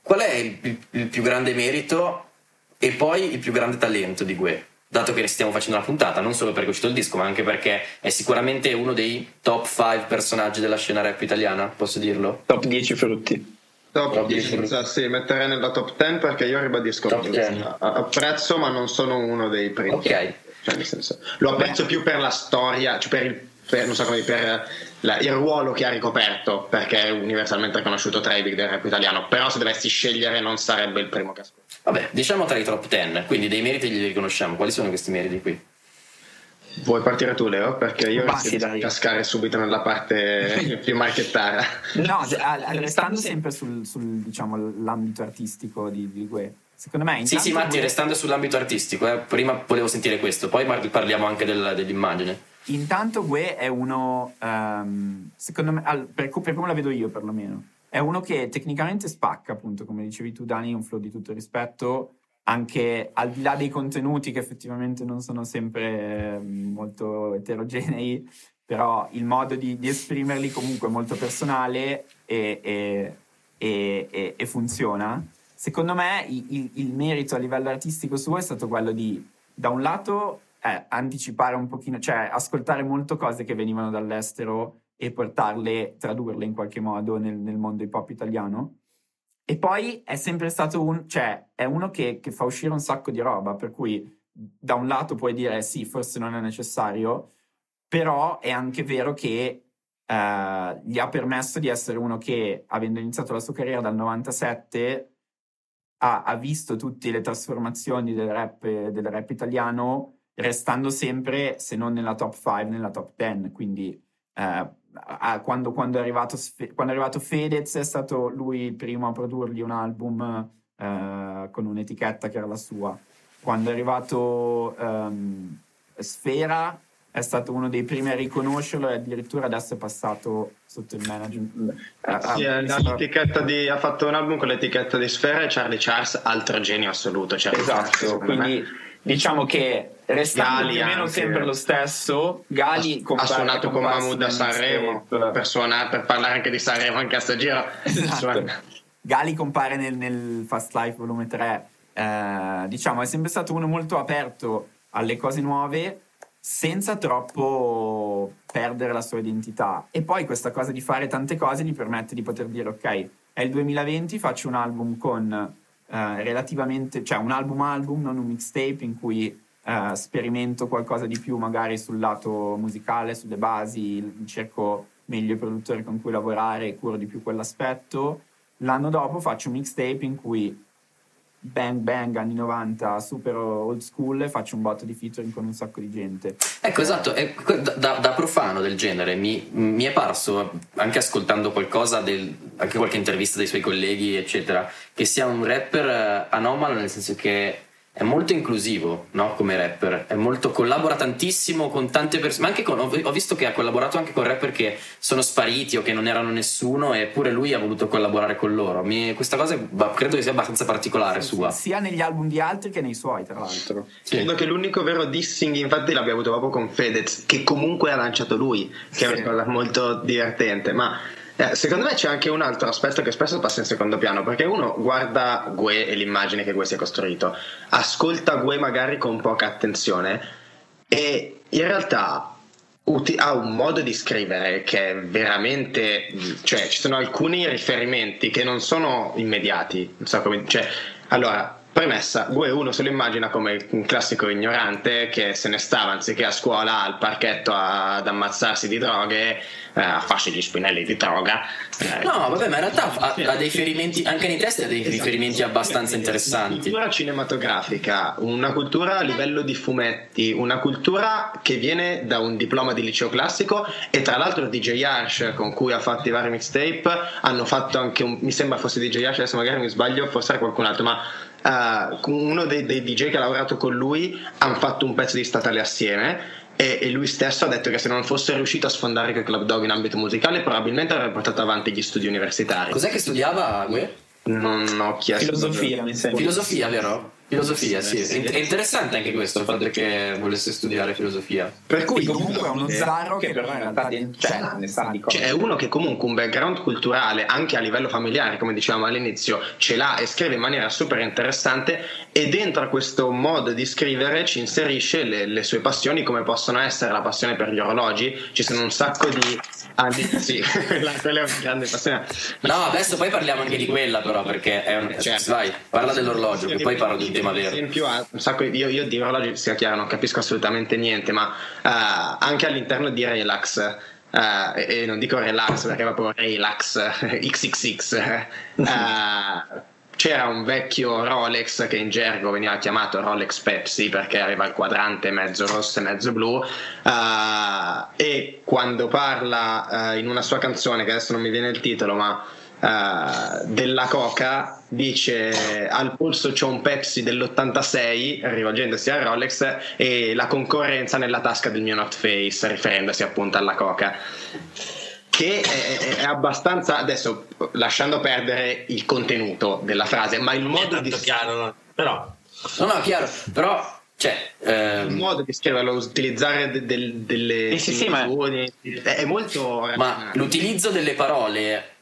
qual è il, il- il più grande merito e poi il più grande talento di Gue? Dato che stiamo facendo una puntata, non solo perché è uscito il disco, ma anche perché è sicuramente uno dei top 5 personaggi della scena rap italiana, posso dirlo? Top 10 frutti. Top Top 10, 10. cioè, sì, metterei nella top 10 perché io ribadisco Top che 10. a- apprezzo ma non sono uno dei primi Ok. cioè, nel senso, lo apprezzo più per la storia cioè per, il, per, non so come per la- il ruolo che ha ricoperto perché è universalmente riconosciuto tra i big del rap italiano però se dovessi scegliere non sarebbe il primo che ascolto Vabbè, diciamo tra i top 10, quindi dei meriti li riconosciamo. Quali sono questi meriti qui? vuoi partire tu Leo? perché io Ma rischio di cascare subito nella parte più marchettara No, restando sempre sul, sul, diciamo, l'ambito artistico di, di Gue, secondo me... Sì, intanto sì, Matti, Gue- restando sull'ambito artistico, eh, prima volevo sentire questo, poi parliamo anche del- dell'immagine. Intanto Gue è uno, ehm, secondo me, al- per, per come la vedo io perlomeno, è uno che tecnicamente spacca, appunto, come dicevi tu Dani, un flow di tutto rispetto, anche al di là dei contenuti che effettivamente non sono sempre ehm, molto eterogenei, però il modo di, di esprimerli comunque è molto personale e, e- e- e- funziona. Secondo me il, il merito a livello artistico suo è stato quello di, da un lato, eh, anticipare un pochino, cioè ascoltare molto cose che venivano dall'estero e portarle, tradurle in qualche modo nel, nel mondo hip hop italiano. e poi è sempre stato un, cioè, è uno che, che fa uscire un sacco di roba, per cui da un lato puoi dire sì, forse non è necessario, però è anche vero che eh, gli ha permesso di essere uno che, avendo iniziato la sua carriera dal 97, ha, ha visto tutte le trasformazioni del rap, del rap italiano, restando sempre, se non nella top 5, nella top 10. Quindi eh, quando, quando, è arrivato, quando, è arrivato, Fedez è stato lui il primo a produrgli un album eh, con un'etichetta che era la sua. Quando è arrivato um, Sfera è stato uno dei primi a riconoscerlo e addirittura adesso è passato sotto il management. Eh, sì, l'etichetta di, ha fatto un album con l'etichetta di Sfera e Charlie Charles, altro genio assoluto. Charlie esatto, Charles, quindi me. diciamo che restando Gali o meno anche. sempre lo stesso, Gali ha, ha suonato con Mahmood a Sanremo per, suonare, per parlare anche di Sanremo anche a sto giro. Esatto. Gali compare nel, nel, Fast Life volume 3. Eh, diciamo, è sempre stato uno molto aperto alle cose nuove senza troppo perdere la sua identità. E poi questa cosa di fare tante cose gli permette di poter dire ok, è il 2020, faccio un album con eh, relativamente, cioè un album album, non un mixtape in cui eh, sperimento qualcosa di più magari sul lato musicale, sulle basi, cerco meglio i produttori con cui lavorare e curo di più quell'aspetto. L'anno dopo faccio un mixtape in cui bang bang anni 90 super old school e faccio un botto di featuring con un sacco di gente ecco esatto da, da, profano del genere mi, mi, è parso anche ascoltando qualcosa del, anche qualche intervista dei suoi colleghi eccetera che sia un rapper eh, anomalo nel senso che è molto inclusivo no? come rapper, molto, collabora tantissimo con tante persone, ma anche con, ho visto che ha collaborato anche con rapper che sono spariti o che non erano nessuno eppure lui ha voluto collaborare con loro. Mi, questa cosa credo che sia abbastanza particolare sì, sua. Sia negli album di altri che nei suoi tra l'altro. Sì. Credo che l'unico vero dissing infatti l'abbia avuto proprio con Fedez, che comunque ha lanciato lui, che sì. è una cosa molto divertente, ma eh, secondo me c'è anche un altro aspetto che spesso passa in secondo piano, perché uno guarda Gue e l'immagine che Gue si è costruito, ascolta Gue magari con poca attenzione e in realtà ha un modo di scrivere che è veramente cioè ci sono alcuni riferimenti che non sono immediati non so come cioè allora Premessa, Gue uno se lo immagina come un classico ignorante che se ne stava anziché a scuola al parchetto ad ammazzarsi di droghe, eh, a farsi gli spinelli di droga. Eh, no, vabbè, ma in realtà ha, ha dei riferimenti, anche nei testi ha dei esatto. riferimenti abbastanza interessanti. Una cultura cinematografica, una cultura a livello di fumetti, una cultura che viene da un diploma di liceo classico e tra l'altro DJ Arsh con cui ha fatto i vari mixtape hanno fatto anche un, mi sembra fosse DJ Arsh, adesso magari mi sbaglio, forse era qualcun altro, ma uh, uno dei, dei, DJ che ha lavorato con lui hanno fatto un pezzo di statale assieme e, e, lui stesso ha detto che se non fosse riuscito a sfondare con Club Dog in ambito musicale probabilmente avrebbe portato avanti gli studi universitari cos'è che studiava Gue? non ho chiesto filosofia mi sembra filosofia vero? Filosofia, sì. È interessante anche questo, il fatto che volesse studiare filosofia. Per cui comunque è uno zarro che però in realtà cioè, ne sa di cose. Cioè, è uno che comunque un background culturale, anche a livello familiare, come dicevamo all'inizio, ce l'ha e scrive in maniera super interessante e dentro a questo modo di scrivere ci inserisce le, le sue passioni come possono essere la passione per gli orologi. Ci sono un sacco di... Ah, sì, quella, quella, è una grande passione. No, adesso poi parliamo anche di quella però, perché è un... Cioè, vai, parla dell'orologio, che poi parlo di tema vero. esempio, un sacco di, io, io di orologi, sia chiaro, non capisco assolutamente niente, ma uh, anche all'interno di Relax. Uh, e, e, non dico relax perché è proprio relax XXX uh, c'era un vecchio Rolex che in gergo veniva chiamato Rolex Pepsi perché aveva il quadrante mezzo rosso e mezzo blu uh, e quando parla uh, in una sua canzone che adesso non mi viene il titolo ma uh, della Coca dice al polso c'è un Pepsi dell'86 rivolgendosi a Rolex e la concorrenza nella tasca del mio North Face riferendosi appunto alla Coca che è, è, abbastanza adesso lasciando perdere il contenuto della frase ma il modo di chiaro no? però no no chiaro però cioè, ehm... il modo di scriverlo, utilizzare de, de, delle eh sì, sì, ma... è molto. Ma l'utilizzo delle parole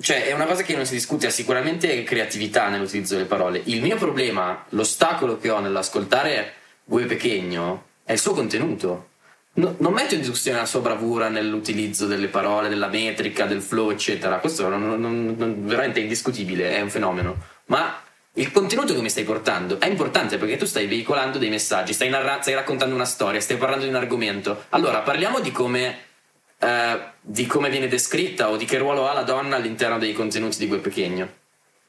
cioè è una cosa che non si discute, sicuramente creatività nell'utilizzo delle parole. Il mio problema, l'ostacolo che ho nell'ascoltare Gue Pechegno è il suo contenuto. No, non metto in discussione la sua bravura nell'utilizzo delle parole, della metrica, del flow, eccetera. Questo non, non, non, veramente è indiscutibile, è un fenomeno. Ma il contenuto che mi stai portando è importante perché tu stai veicolando dei messaggi, stai, narra- stai raccontando una storia, stai parlando di un argomento. Allora parliamo di come, eh, di come viene descritta o di che ruolo ha la donna all'interno dei contenuti di quel Pechegno.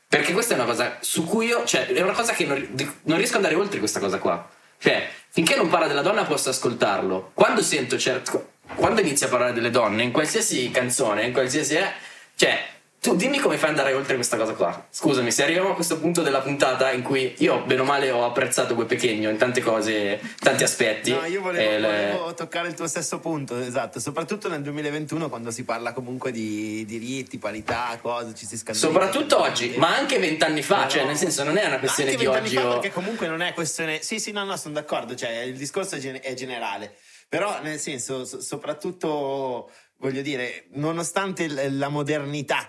Perché questa è una cosa su cui io, cioè, è una cosa che non, non riesco ad andare oltre questa cosa qua. Cioè, finché non parla della donna posso ascoltarlo. Quando sento certo. Quando inizia a parlare delle donne, in qualsiasi canzone, in qualsiasi. Eh, cioè, tu dimmi come fai ad andare oltre questa cosa qua. Scusami, se arriviamo a questo punto della puntata in cui io, bene o male, ho apprezzato quel Pechegno in tante cose, tanti aspetti. No, io volevo, eh, volevo toccare il tuo stesso punto, esatto. Soprattutto nel 2021, quando si parla comunque di diritti, parità, cose, ci si scandalizza. Soprattutto oggi, ma anche vent'anni fa, no, cioè, nel senso, non è una questione di oggi. Fa perché comunque non è questione. Sì, sì, no, no, sono d'accordo. Cioè, il discorso è, gen- è generale. Però, nel senso, so- soprattutto, voglio dire, nonostante l- la modernità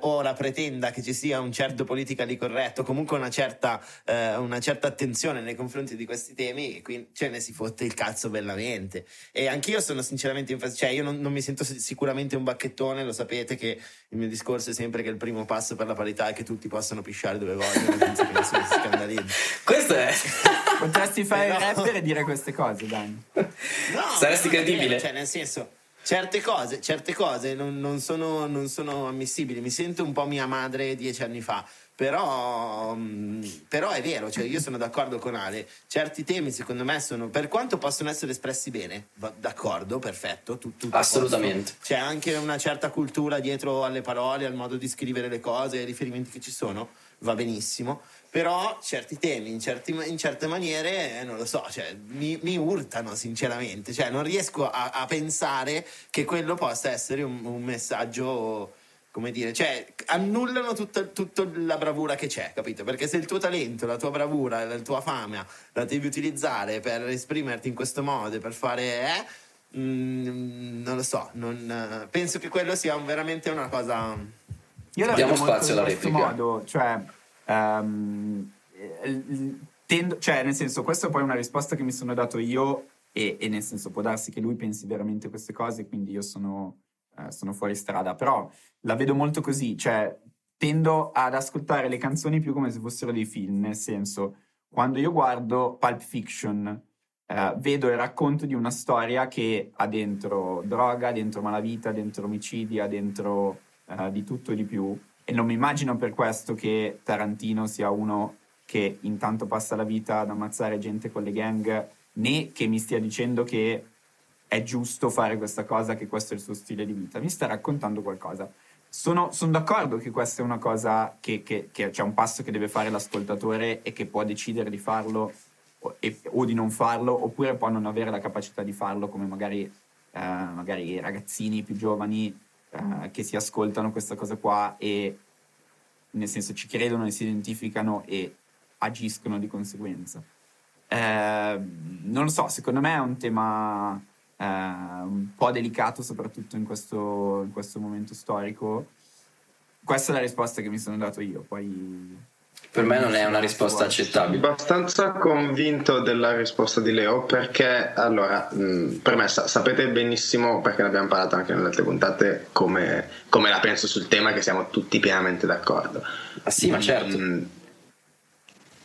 ora pretenda che ci sia un certo politically corretto, comunque una certa, eh, una certa attenzione nei confronti di questi temi, e quindi ce ne si fotte il cazzo bellamente. E anch'io sono sinceramente, infas- cioè io non, non, mi sento sicuramente un bacchettone, lo sapete che il mio discorso è sempre che il primo passo per la parità è che tutti possano pisciare dove vogliono, senza che nessuno si scandalizzi. Questo è... Potresti fare il rapper e dire queste cose, Dani. No, Saresti credibile. Cioè, nel senso Certe cose, certe cose non, non, sono, non, sono, ammissibili. Mi sento un po' mia madre dieci anni fa. Però, mm, però è vero, cioè io sono d'accordo con Ale. Certi temi, secondo me, sono per quanto possono essere espressi bene, d'accordo, perfetto. Tutto, Assolutamente. C'è anche una certa cultura dietro alle parole, al modo di scrivere le cose, ai riferimenti che ci sono, va benissimo però certi temi in, certi, in certe maniere eh, non lo so cioè, mi, mi, urtano sinceramente cioè, non riesco a, a, pensare che quello possa essere un, un messaggio come dire, cioè annullano tutta, tutta, la bravura che c'è, capito? Perché se il tuo talento, la tua bravura, la tua fame la devi utilizzare per esprimerti in questo modo, per fare, eh, mm, non lo so, non, penso che quello sia veramente una cosa. Io la Diamo spazio alla replica. Modo, cioè, Um, tendo, cioè, nel senso, questa è poi una risposta che mi sono dato io e, e, nel senso può darsi che lui pensi veramente queste cose, quindi io sono, uh, sono fuori strada, però la vedo molto così, cioè tendo ad ascoltare le canzoni più come se fossero dei film, nel senso, quando io guardo Pulp Fiction, uh, vedo il racconto di una storia che ha dentro droga, dentro malavita, dentro omicidi, ha dentro uh, di tutto e di più, e non mi immagino per questo che Tarantino sia uno che intanto passa la vita ad ammazzare gente con le gang, né che mi stia dicendo che è giusto fare questa cosa, che questo è il suo stile di vita. Mi sta raccontando qualcosa. Sono, sono d'accordo che questa è una cosa che, che, che, c'è un passo che deve fare l'ascoltatore e che può decidere di farlo o, e, o, di non farlo, oppure può non avere la capacità di farlo, come magari, eh, magari i ragazzini più giovani uh, che si ascoltano questa cosa qua e nel senso ci credono e si identificano e agiscono di conseguenza. Eh, non lo so, secondo me è un tema eh, un po' delicato, soprattutto in questo, in questo momento storico. Questa è la risposta che mi sono dato io, poi per me non è una risposta accettabile. Sono abbastanza convinto della risposta di Leo perché, allora, mh, premessa, sapete benissimo, perché ne abbiamo parlato anche nelle altre puntate, come, come la penso sul tema, che siamo tutti pienamente d'accordo. Ah sì, ma certo. Mh,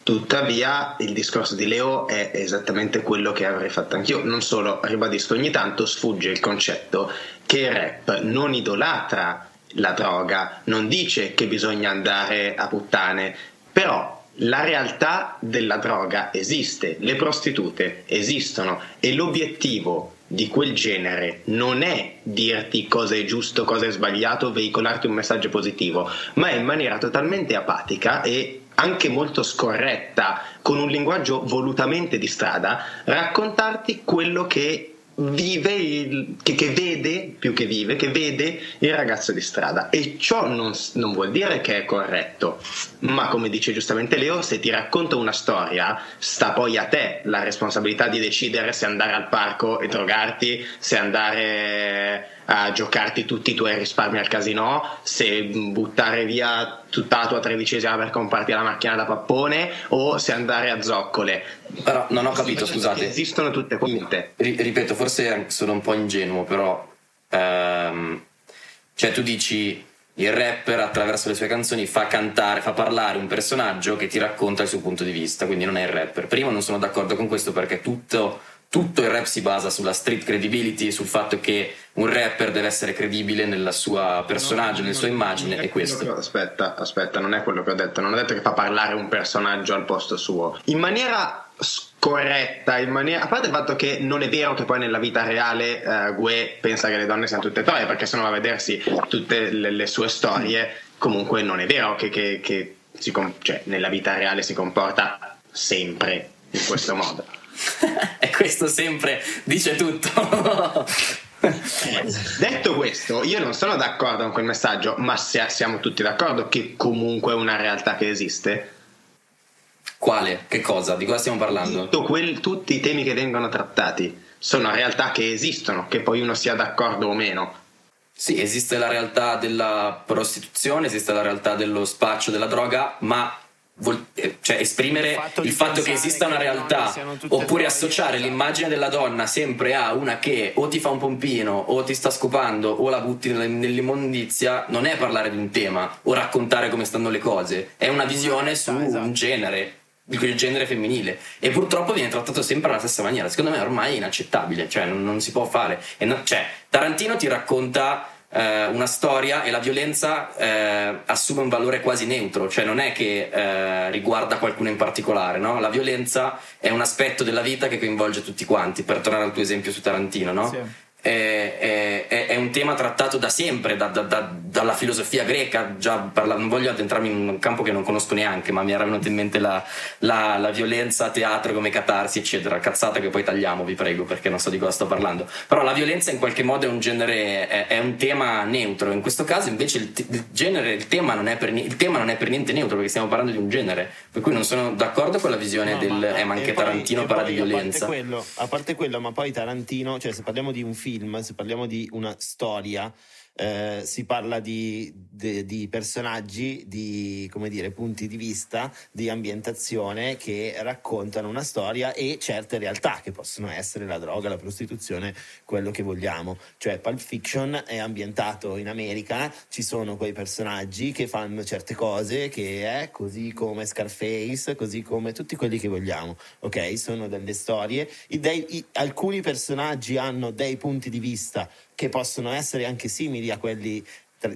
tuttavia, il discorso di Leo è esattamente quello che avrei fatto anch'io. Non solo, ribadisco, ogni tanto sfugge il concetto che il rap non idolatra la droga, non dice che bisogna andare a puttane, però la realtà della droga esiste, le prostitute esistono e l'obiettivo di quel genere non è dirti cosa è giusto, cosa è sbagliato, veicolarti un messaggio positivo, ma è in maniera totalmente apatica e anche molto scorretta, con un linguaggio volutamente di strada, raccontarti quello che vive il, che, che, vede più che vive che vede il ragazzo di strada. E ciò non, non, vuol dire che è corretto. Ma come dice giustamente Leo se ti racconta una storia sta poi a te la responsabilità di decidere se andare al parco e drogarti se andare uh, giocarti tutti i tuoi risparmi al casino, se buttare via tutta la tua tredicesima per comprarti la macchina da pappone o se andare a zoccole. Però non ho capito, scusate. Esistono tutte quinte. R- ripeto, forse sono un po' ingenuo, però... Ehm, cioè tu dici il rapper attraverso le sue canzoni fa cantare, fa parlare un personaggio che ti racconta il suo punto di vista, quindi non è il rapper. Primo non sono d'accordo con questo perché tutto, tutto il rap si basa sulla street credibility, sul fatto che un rapper deve essere credibile nel suo personaggio, nella sua immagine e questo. Che, aspetta, aspetta, non è quello che ho detto, non ho detto che fa parlare un personaggio al posto suo. In maniera scorretta in maniera a parte il fatto che non è vero che poi nella vita reale uh, Gue pensa che le donne siano tutte troie perché se no va a vedersi tutte le, le sue storie comunque non è vero che, che, che com- cioè, nella vita reale si comporta sempre in questo modo e questo sempre dice tutto Detto questo, io non sono d'accordo con quel messaggio, ma siamo tutti d'accordo che comunque è una realtà che esiste, quale? Che cosa? Di cosa stiamo parlando? Quel, tutti i temi che vengono trattati sono realtà che esistono, che poi uno sia d'accordo o meno. Sì, esiste la realtà della prostituzione, esiste la realtà dello spaccio della droga, ma cioè esprimere il fatto, il fatto che esista una realtà oppure associare l'immagine della donna sempre a una che o ti fa un pompino o ti sta scopando o la butti nell'immondizia non è parlare di un tema o raccontare come stanno le cose è una visione su esatto. un genere il genere femminile. E purtroppo viene trattato sempre alla stessa maniera. Secondo me ormai è inaccettabile cioè non, non si può fare. No, cioè, Tarantino ti racconta eh, una storia e la violenza eh, assume un valore quasi neutro cioè non è che eh, riguarda qualcuno in particolare no? la violenza è un aspetto della vita che coinvolge tutti quanti per tornare al tuo esempio su Tarantino no? Sì è, è, è, un tema trattato da sempre, da, da, da, dalla filosofia greca. Parla, non voglio addentrarmi in un campo che non conosco neanche, ma mi era venuta in mente la, la, la, violenza a teatro come catarsi, eccetera. Cazzata che poi tagliamo, vi prego, perché non so di cosa sto parlando. Però la violenza in qualche modo è un genere, è, è un tema neutro. In questo caso, invece, il, il genere, il tema, non è per, il tema non è per niente neutro, perché stiamo parlando di un genere. Per cui non sono d'accordo con la visione no, del ma, eh, ma anche Tarantino poi, parla di violenza. A parte, quello, a parte quello, ma poi Tarantino, cioè se parliamo di un film film, se parliamo di una storia, eh, si parla di, di, di, personaggi, di come dire, punti di vista, di ambientazione che raccontano una storia e certe realtà che possono essere la droga, la prostituzione, quello che vogliamo. Cioè Pulp Fiction è ambientato in America, ci sono quei personaggi che fanno certe cose che è così come Scarface, così come tutti quelli che vogliamo, ok? Sono delle storie, I, dei, i, alcuni personaggi hanno dei punti di vista che possono essere anche simili a quelli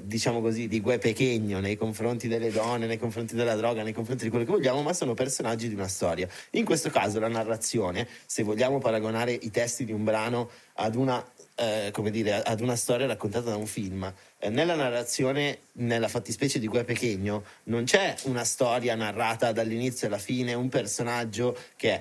diciamo così, di Gue Pechegno nei confronti delle donne, nei confronti della droga, nei confronti di quello che vogliamo, ma sono personaggi di una storia. In questo caso la narrazione, se vogliamo paragonare i testi di un brano ad una, eh, dire, ad una storia raccontata da un film, eh, nella narrazione, nella fattispecie di Gue Pechegno, non c'è una storia narrata dall'inizio alla fine, un personaggio che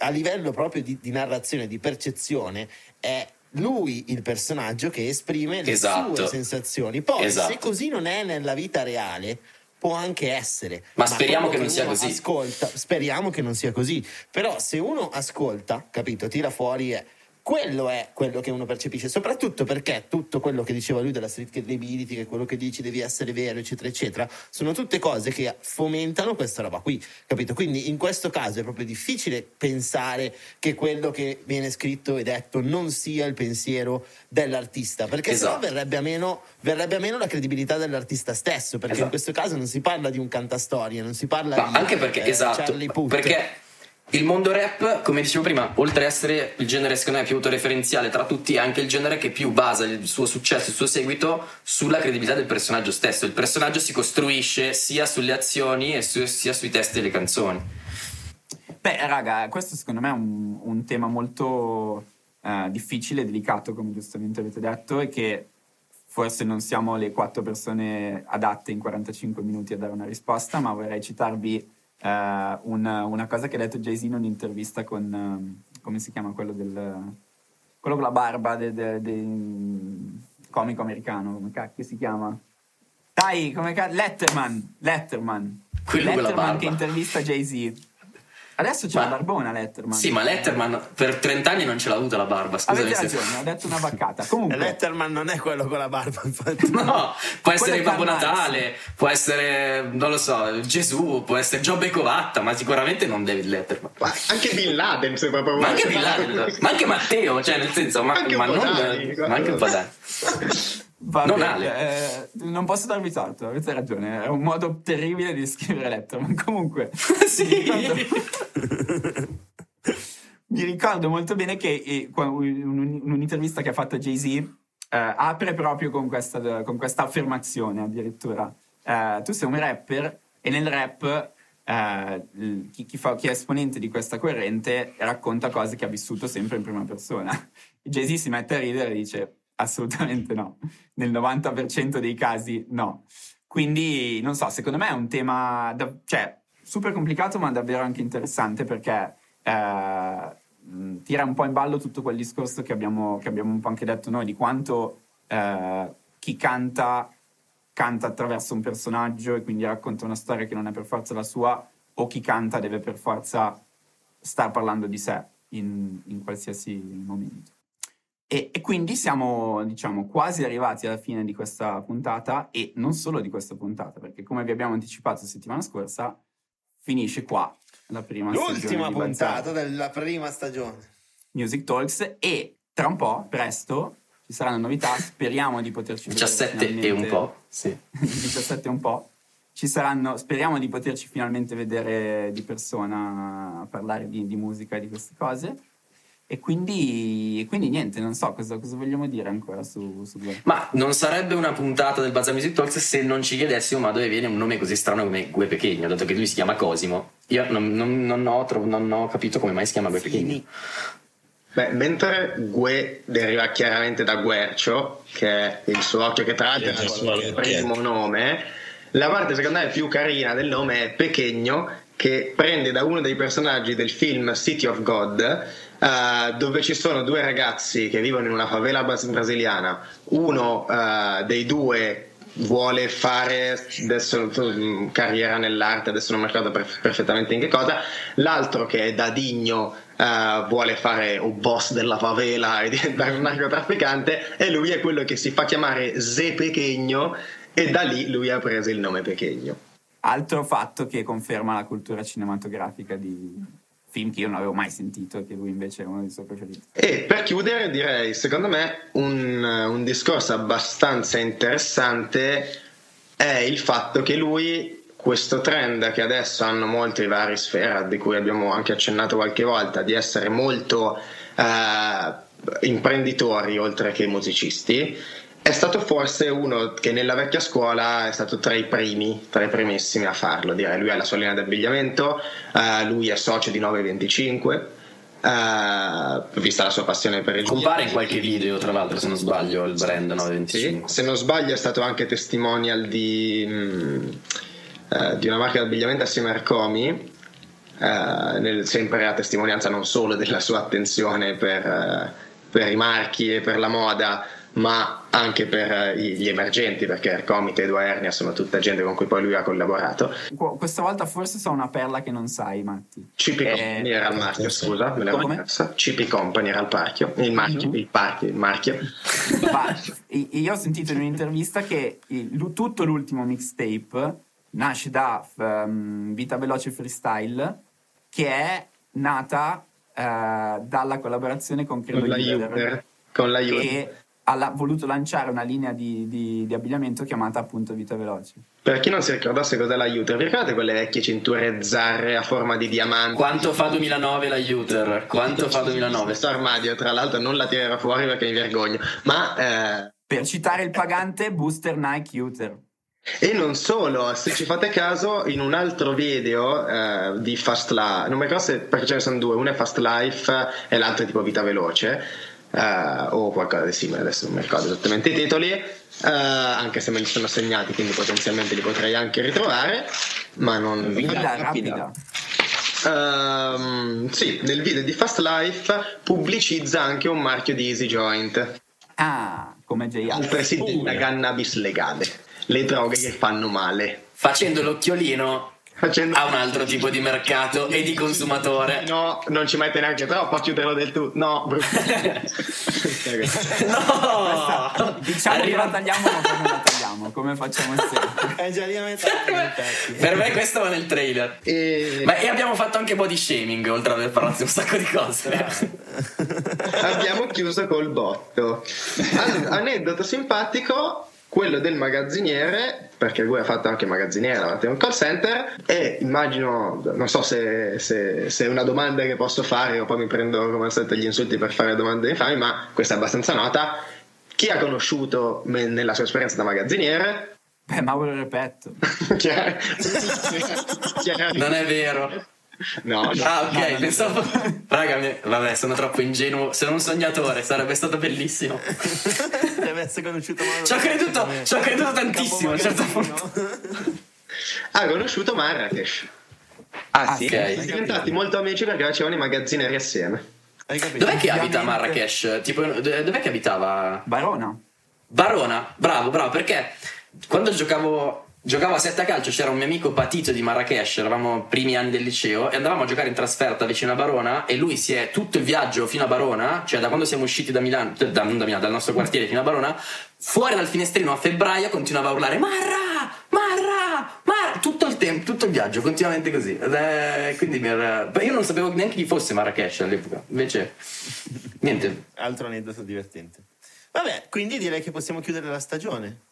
a livello proprio di, di narrazione, di percezione, è lui il personaggio che esprime le esatto. sue sensazioni. Poi, esatto. se così non è nella vita reale, può anche essere. Ma, ma speriamo che non sia così. Ascolta, speriamo che non sia così. Però se uno ascolta, capito, tira fuori e quello è quello che uno percepisce, soprattutto perché tutto quello che diceva lui della street credibility, che quello che dici devi essere vero, eccetera, eccetera, sono tutte cose che fomentano questa roba qui, capito? Quindi in questo caso è proprio difficile pensare che quello che viene scritto e detto non sia il pensiero dell'artista, perché esatto. sennò verrebbe a, meno, verrebbe a meno la credibilità dell'artista stesso, perché esatto. in questo caso non si parla di un cantastorie, non si parla Ma di anche perché, eh, esatto, Charlie Puth. Perché il mondo rap, come dicevo prima, oltre ad essere il genere secondo me più autoreferenziale tra tutti, è anche il genere che più basa il suo successo, il suo seguito sulla credibilità del personaggio stesso. Il personaggio si costruisce sia sulle azioni e su, sia sui testi delle canzoni. Beh, raga, questo secondo me è un, un tema molto eh, difficile, delicato, come giustamente avete detto, e che forse non siamo le quattro persone adatte in 45 minuti a dare una risposta, ma vorrei citarvi una, una, cosa che ha detto Jay-Z in un'intervista con, uh, come si chiama quello del, quello con la barba del de, de, comico americano, come cacchio si chiama? Dai, come cacchio? Letterman, Letterman. Quello Letterman che intervista Jay-Z. Adesso c'è Ma- la barbona Letterman. Sì, ma Letterman per 30 anni non ce l'ha avuta la barba. Scusami Avete se- ragione, ho detto una vaccata. Comunque, Letterman non è quello con la barba, infatti. No, può essere Babbo. Natale, può essere, non lo so, Gesù, può essere Giobbe Covatta, ma sicuramente non David Letterman. Ma anche Bin Laden, se proprio Ma anche. Bin Laden, ma anche Matteo, cioè nel senso, ma, Anche un ma non, ma anche un po'. va non eh, non posso darvi torto, avete ragione. È un modo terribile di scrivere Letterman. Comunque, sì. mi ricordo molto bene che eh, un'intervista che ha fatto Jay-Z eh, apre proprio con questa, con questa affermazione addirittura. Eh, tu sei un rapper e nel rap il- chi, chi fa- chi è esponente di questa corrente racconta cose che ha vissuto sempre in prima persona. Jay-Z si mette a ridere e dice assolutamente no. Nel 90% dei casi no. Quindi, non so, secondo me è un tema, da- cioè, super complicato ma davvero anche interessante perché eh, tira un po' in ballo tutto quel discorso che abbiamo, che abbiamo un po' anche detto noi di quanto eh, chi canta canta attraverso un personaggio e quindi racconta una storia che non è per forza la sua o chi canta deve per forza star parlando di sé in, in qualsiasi momento. E, e quindi siamo, diciamo, quasi arrivati alla fine di questa puntata e non solo di questa puntata, perché come vi abbiamo anticipato settimana scorsa, finisce qua la prima L'ultima puntata della prima stagione. Music Talks e tra un po', presto, ci saranno novità, speriamo di poterci vedere 17 e un po', sì. 17 e un po'. Ci saranno, speriamo di poterci finalmente vedere di persona, parlare di, di musica e di queste cose. E quindi, e quindi niente, non so cosa, cosa vogliamo dire ancora su, su Gue. Ma non sarebbe una puntata del Bazar Music Talks se non ci chiedessimo ma dove viene un nome così strano come Gue Pechegno, dato che lui si chiama Cosimo. Io non, non- non ho, trov- non ho capito come mai si chiama Gue Pechegno. Beh, mentre Gue deriva chiaramente da Guercio, che è il suo occhio che tra l'altro è il suo primo nome, la parte secondo me più carina del nome è Pechegno, che prende da uno dei personaggi del film City of God, eh, dove ci sono due ragazzi che vivono in una favela brasiliana, uno eh, dei due vuole fare adesso mm, carriera nell'arte, adesso non mi ricordo per- perfettamente in che cosa, l'altro che è da Digno eh, vuole fare un boss della favela e diventare un narcotrafficante e lui è quello che si fa chiamare Ze Pechegno e da lì lui ha preso il nome Pechegno. Altro fatto che conferma la cultura cinematografica di film che io non avevo mai sentito e che lui invece è uno dei suoi preferiti. E per chiudere direi, secondo me, un, un discorso abbastanza interessante è il fatto che lui, questo trend che adesso hanno molto i vari sfera, di cui abbiamo anche accennato qualche volta, di essere molto eh, imprenditori oltre che musicisti, è stato forse uno che nella vecchia scuola è stato tra i primi, tra i primissimi a farlo. Direi lui ha la sua linea di abbigliamento, eh, lui è socio di 925. eh, vista la sua passione per il Compare in qualche video, tra l'altro, se non sbaglio, il brand sì, 925. se non sbaglio è stato anche testimonial di, mm, eh, di una marca di abbigliamento assieme a Arcomi, eh, nel- sempre a testimonianza non solo della sua attenzione per, per i marchi e per la moda, ma anche per eh, gli emergenti, perché Arcomi, Tedo Ernia sono tutta gente con cui poi lui ha collaborato. Qu- Questa volta forse so una perla che non sai, Matti. CP Eh, Company era il marchio, scusa, me l'ero Come? persa. CP Company era il parchio, il marchio, Mhm. il parchio, il marchio. Io ho sentito in un'intervista che il- tutto l'ultimo mixtape nasce da ehm, Vita Veloce Freestyle, che è nata eh, dalla collaborazione con Credo Con la User, Uter, con la Uter. Ha la- voluto lanciare una linea di, di- di abbigliamento chiamata appunto Vita Veloce. Per chi non si ricordasse cos'è la Uter, vi ricordate quelle vecchie cinture zarre a forma di diamante? Quanto fa 2009 la Uter? Quanto fa 2009? Questo armadio, tra l'altro, non la tirerò fuori perché mi vergogno. Ma eh, Per citare il pagante, Booster Nike Uter. E non solo, se ci fate caso, in un altro video eh, di Fast Life, non mi ricordo se perché ce ne sono due, uno è Fast Life e l'altro è tipo Vita Veloce, eh, o qualcosa di simile, adesso non mi ricordo esattamente i titoli, eh, anche se me li sono segnati, quindi potenzialmente li potrei anche ritrovare, ma non... Rapida, rapida. Ehm, sì, nel video di Fast Life pubblicizza anche un marchio di Easy Joint, Ah, come J. altresì della cannabis legale, le droghe che fanno male. Facendo l'occhiolino Facendo... Ha un altro tipo di mercato e di consumatore. No, non ci mette neanche troppo a chiuderlo del tutto. No, no! Diciamo che la tagliamo, ma poi non la tagliamo, come facciamo sempre. È già lì a metà. Per me questo va nel trailer. E... Ma e abbiamo fatto anche body shaming, oltre ad aver parlato di un sacco di cose. Abbiamo chiuso col botto. Allora, aneddoto simpatico quello del magazziniere, perché lui ha fatto anche magazziniere davanti a un call center, e immagino, non so se, se, se, è una domanda che posso fare, o poi mi prendo come al solito gli insulti per fare domande infami, ma questa è abbastanza nota. Chi ha conosciuto nella sua esperienza da magazziniere? Beh, Mauro Repetto. non è vero. No, no, ah, ok, no, pensavo. Raga, mi... vabbè, sono troppo ingenuo. Sono un sognatore, sarebbe stato bellissimo. Deve essere conosciuto Mauro. Ci ho creduto, ci ho creduto tantissimo a un certo punto. Ha conosciuto Marrakesh. Ah, sì. Okay. Sono diventati molto amici perché facevano i magazzinieri assieme. Dov'è che abita Marrakesh? Tipo, dov'è che abitava? Barona. Barona, bravo, bravo, perché quando giocavo Giocavo a sette a calcio, c'era un mio amico patito di Marrakesh, eravamo primi anni del liceo e andavamo a giocare in trasferta vicino a Barona e lui si è tutto il viaggio fino a Barona, cioè da quando siamo usciti da Milano, da, da Milano, dal nostro quartiere fino a Barona, fuori dal finestrino a febbraio continuava a urlare Marra, Marra, Marra, tutto il tempo, tutto il viaggio, continuamente così. Eh, quindi era... io non sapevo neanche chi fosse Marrakesh all'epoca, invece niente. Altro aneddoto divertente. Vabbè, quindi direi che possiamo chiudere la stagione.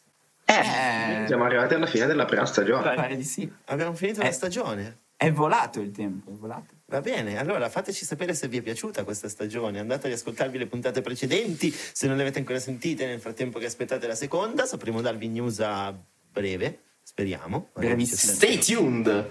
Eh, siamo arrivati alla fine della prima stagione. Pare di sì. Abbiamo finito Eh. la stagione. È volato il tempo, è volato. Va bene, allora fateci sapere se vi è piaciuta questa stagione. Andate ad ascoltarvi le puntate precedenti. Se non le avete ancora sentite, nel frattempo che aspettate la seconda, sapremo darvi news a breve. Speriamo. Brevissimo. Stay tuned!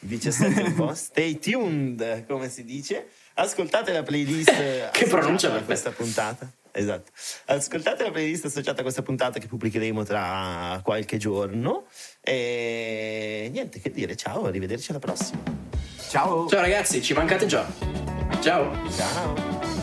17 un po'. Stay tuned, come si dice. Ascoltate la playlist Che pronuncia perfetta. questa puntata. Esatto. Ascoltate la playlist associata a questa puntata che pubblicheremo tra qualche giorno. E niente che dire, ciao, arrivederci alla prossima. Ciao. Ciao ragazzi, ci mancate già. Ciao! Ciao.